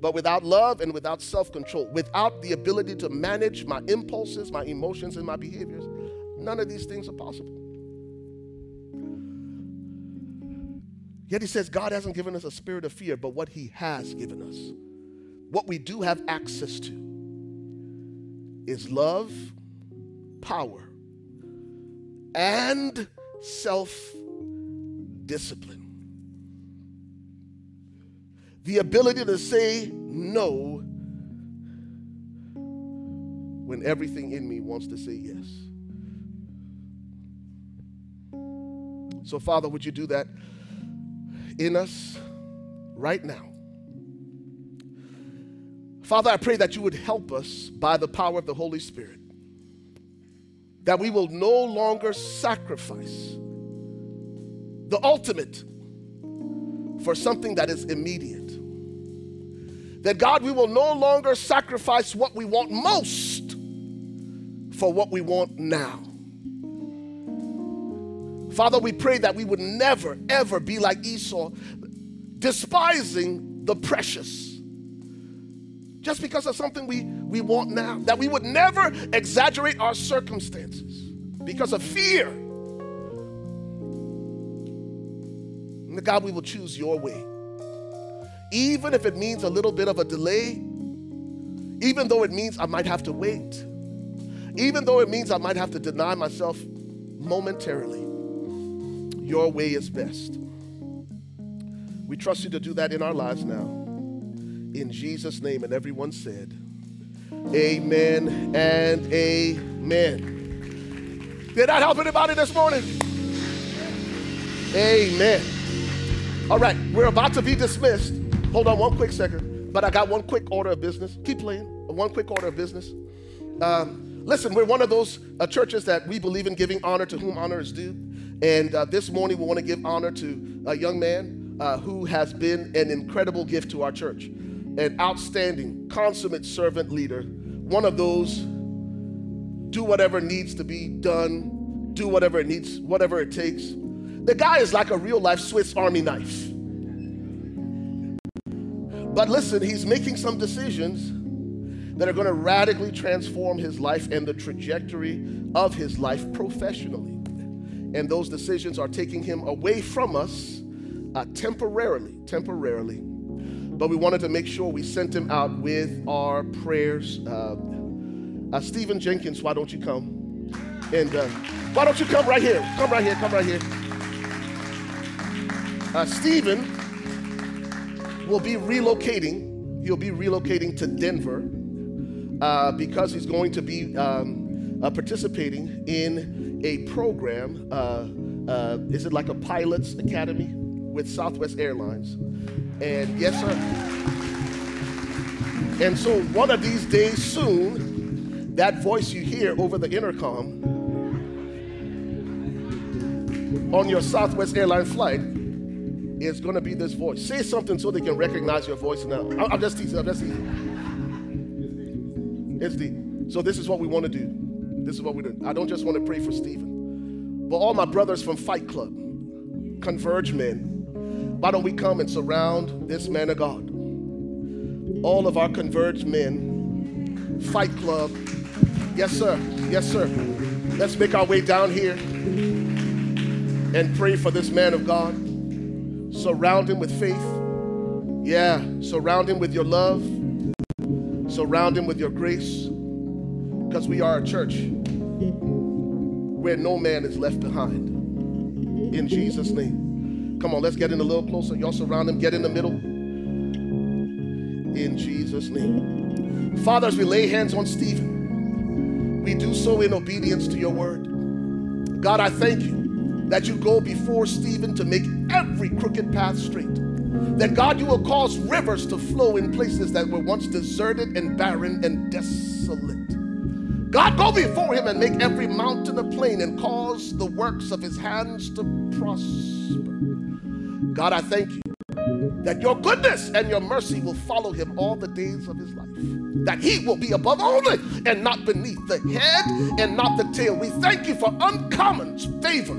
but without love and without self control, without the ability to manage my impulses, my emotions, and my behaviors, none of these things are possible. Yet he says God hasn't given us a spirit of fear, but what he has given us, what we do have access to, is love, power, and self discipline. The ability to say no when everything in me wants to say yes. So, Father, would you do that in us right now? Father, I pray that you would help us by the power of the Holy Spirit, that we will no longer sacrifice the ultimate for something that is immediate. That God, we will no longer sacrifice what we want most for what we want now. Father, we pray that we would never, ever be like Esau, despising the precious just because of something we, we want now. That we would never exaggerate our circumstances because of fear. And God, we will choose your way. Even if it means a little bit of a delay, even though it means I might have to wait, even though it means I might have to deny myself momentarily, your way is best. We trust you to do that in our lives now. In Jesus' name, and everyone said, Amen and amen. Did that help anybody this morning? Amen. All right, we're about to be dismissed. Hold on one quick second, but I got one quick order of business. Keep playing. One quick order of business. Um, listen, we're one of those uh, churches that we believe in giving honor to whom honor is due. And uh, this morning, we want to give honor to a young man uh, who has been an incredible gift to our church, an outstanding, consummate servant leader, one of those do whatever needs to be done, do whatever it needs, whatever it takes. The guy is like a real life Swiss Army knife. But listen, he's making some decisions that are going to radically transform his life and the trajectory of his life professionally. And those decisions are taking him away from us uh, temporarily, temporarily. But we wanted to make sure we sent him out with our prayers. Uh, uh, Stephen Jenkins, why don't you come? And uh, why don't you come right here? Come right here, come right here. Uh, Stephen will be relocating. He'll be relocating to Denver uh, because he's going to be um, uh, participating in a program. Uh, uh, is it like a pilot's academy with Southwest Airlines? And yes, sir. And so one of these days soon, that voice you hear over the intercom on your Southwest airline flight is going to be this voice. Say something so they can recognize your voice now. I'm just teasing. I'm just teasing. It's the. So this is what we want to do. This is what we do. I don't just want to pray for Stephen, but all my brothers from Fight Club, Converge Men. Why don't we come and surround this man of God? All of our Converge men, Fight Club. Yes, sir. Yes, sir. Let's make our way down here and pray for this man of God. Surround him with faith. Yeah, surround him with your love. Surround him with your grace. Because we are a church where no man is left behind. In Jesus' name. Come on, let's get in a little closer. Y'all surround him, get in the middle. In Jesus' name. Father, as we lay hands on Stephen, we do so in obedience to your word. God, I thank you that you go before Stephen to make every crooked path straight. That God, you will cause rivers to flow in places that were once deserted and barren and desolate. God, go before him and make every mountain a plain and cause the works of his hands to prosper. God, I thank you that your goodness and your mercy will follow him all the days of his life. That he will be above only and not beneath, the head and not the tail. We thank you for uncommon favor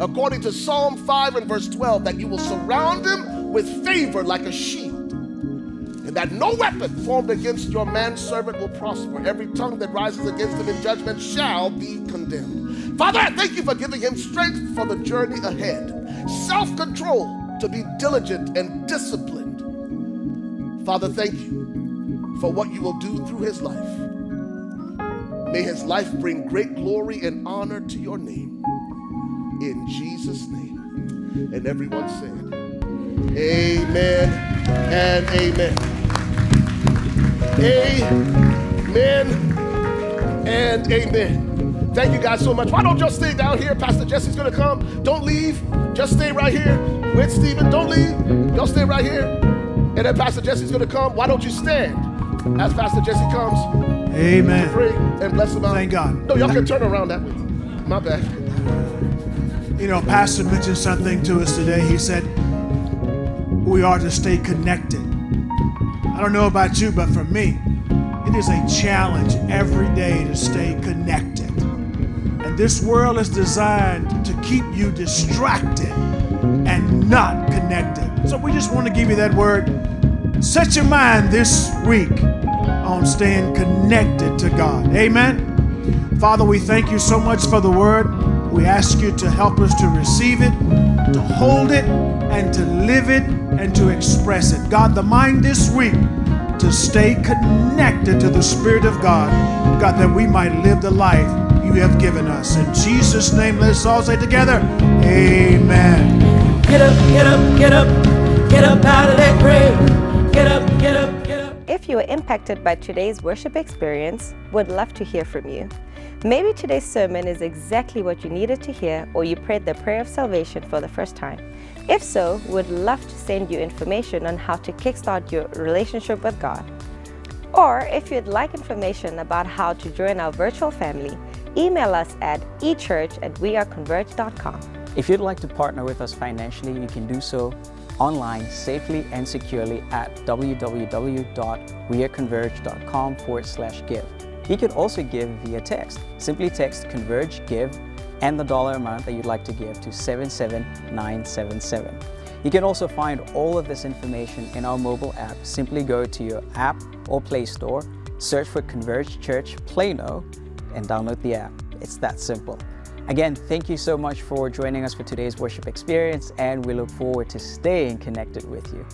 according to Psalm 5 and verse 12, that you will surround him with favor like a shield, and that no weapon formed against your manservant will prosper. Every tongue that rises against him in judgment shall be condemned. Father, I thank you for giving him strength for the journey ahead, self control to be diligent and disciplined. Father, thank you for what you will do through his life. May his life bring great glory and honor to your name. In Jesus' name. And everyone said, Amen and amen. Amen and amen. Thank you guys so much. Why don't y'all stay down here? Pastor Jesse's gonna come. Don't leave. Just stay right here with Stephen. Don't leave. Y'all stay right here. And then Pastor Jesse's gonna come. Why don't you stand as Pastor Jesse comes? Amen. Pray and bless them out. Thank God. No, y'all can turn around that way. My bad. You know, Pastor mentioned something to us today. He said we are to stay connected. I don't know about you, but for me, it is a challenge every day to stay connected. This world is designed to keep you distracted and not connected. So we just want to give you that word. Set your mind this week on staying connected to God. Amen. Father, we thank you so much for the word. We ask you to help us to receive it, to hold it, and to live it, and to express it. God, the mind this week to stay connected to the Spirit of God, God, that we might live the life you have given us. In Jesus' name, let's all say together, Amen. Get up, get up, get up, get up out of that grave. Get up, get up, get up. If you were impacted by today's worship experience, would love to hear from you. Maybe today's sermon is exactly what you needed to hear, or you prayed the prayer of salvation for the first time. If so, would love to send you information on how to kickstart your relationship with God. Or if you'd like information about how to join our virtual family, email us at echurch at weareconverge.com. If you'd like to partner with us financially, you can do so online safely and securely at www.weareconverge.com forward slash give. You can also give via text. Simply text Converge Give and the dollar amount that you'd like to give to 77977. You can also find all of this information in our mobile app. Simply go to your app or Play Store, search for Converge Church Plano, and download the app. It's that simple. Again, thank you so much for joining us for today's worship experience, and we look forward to staying connected with you.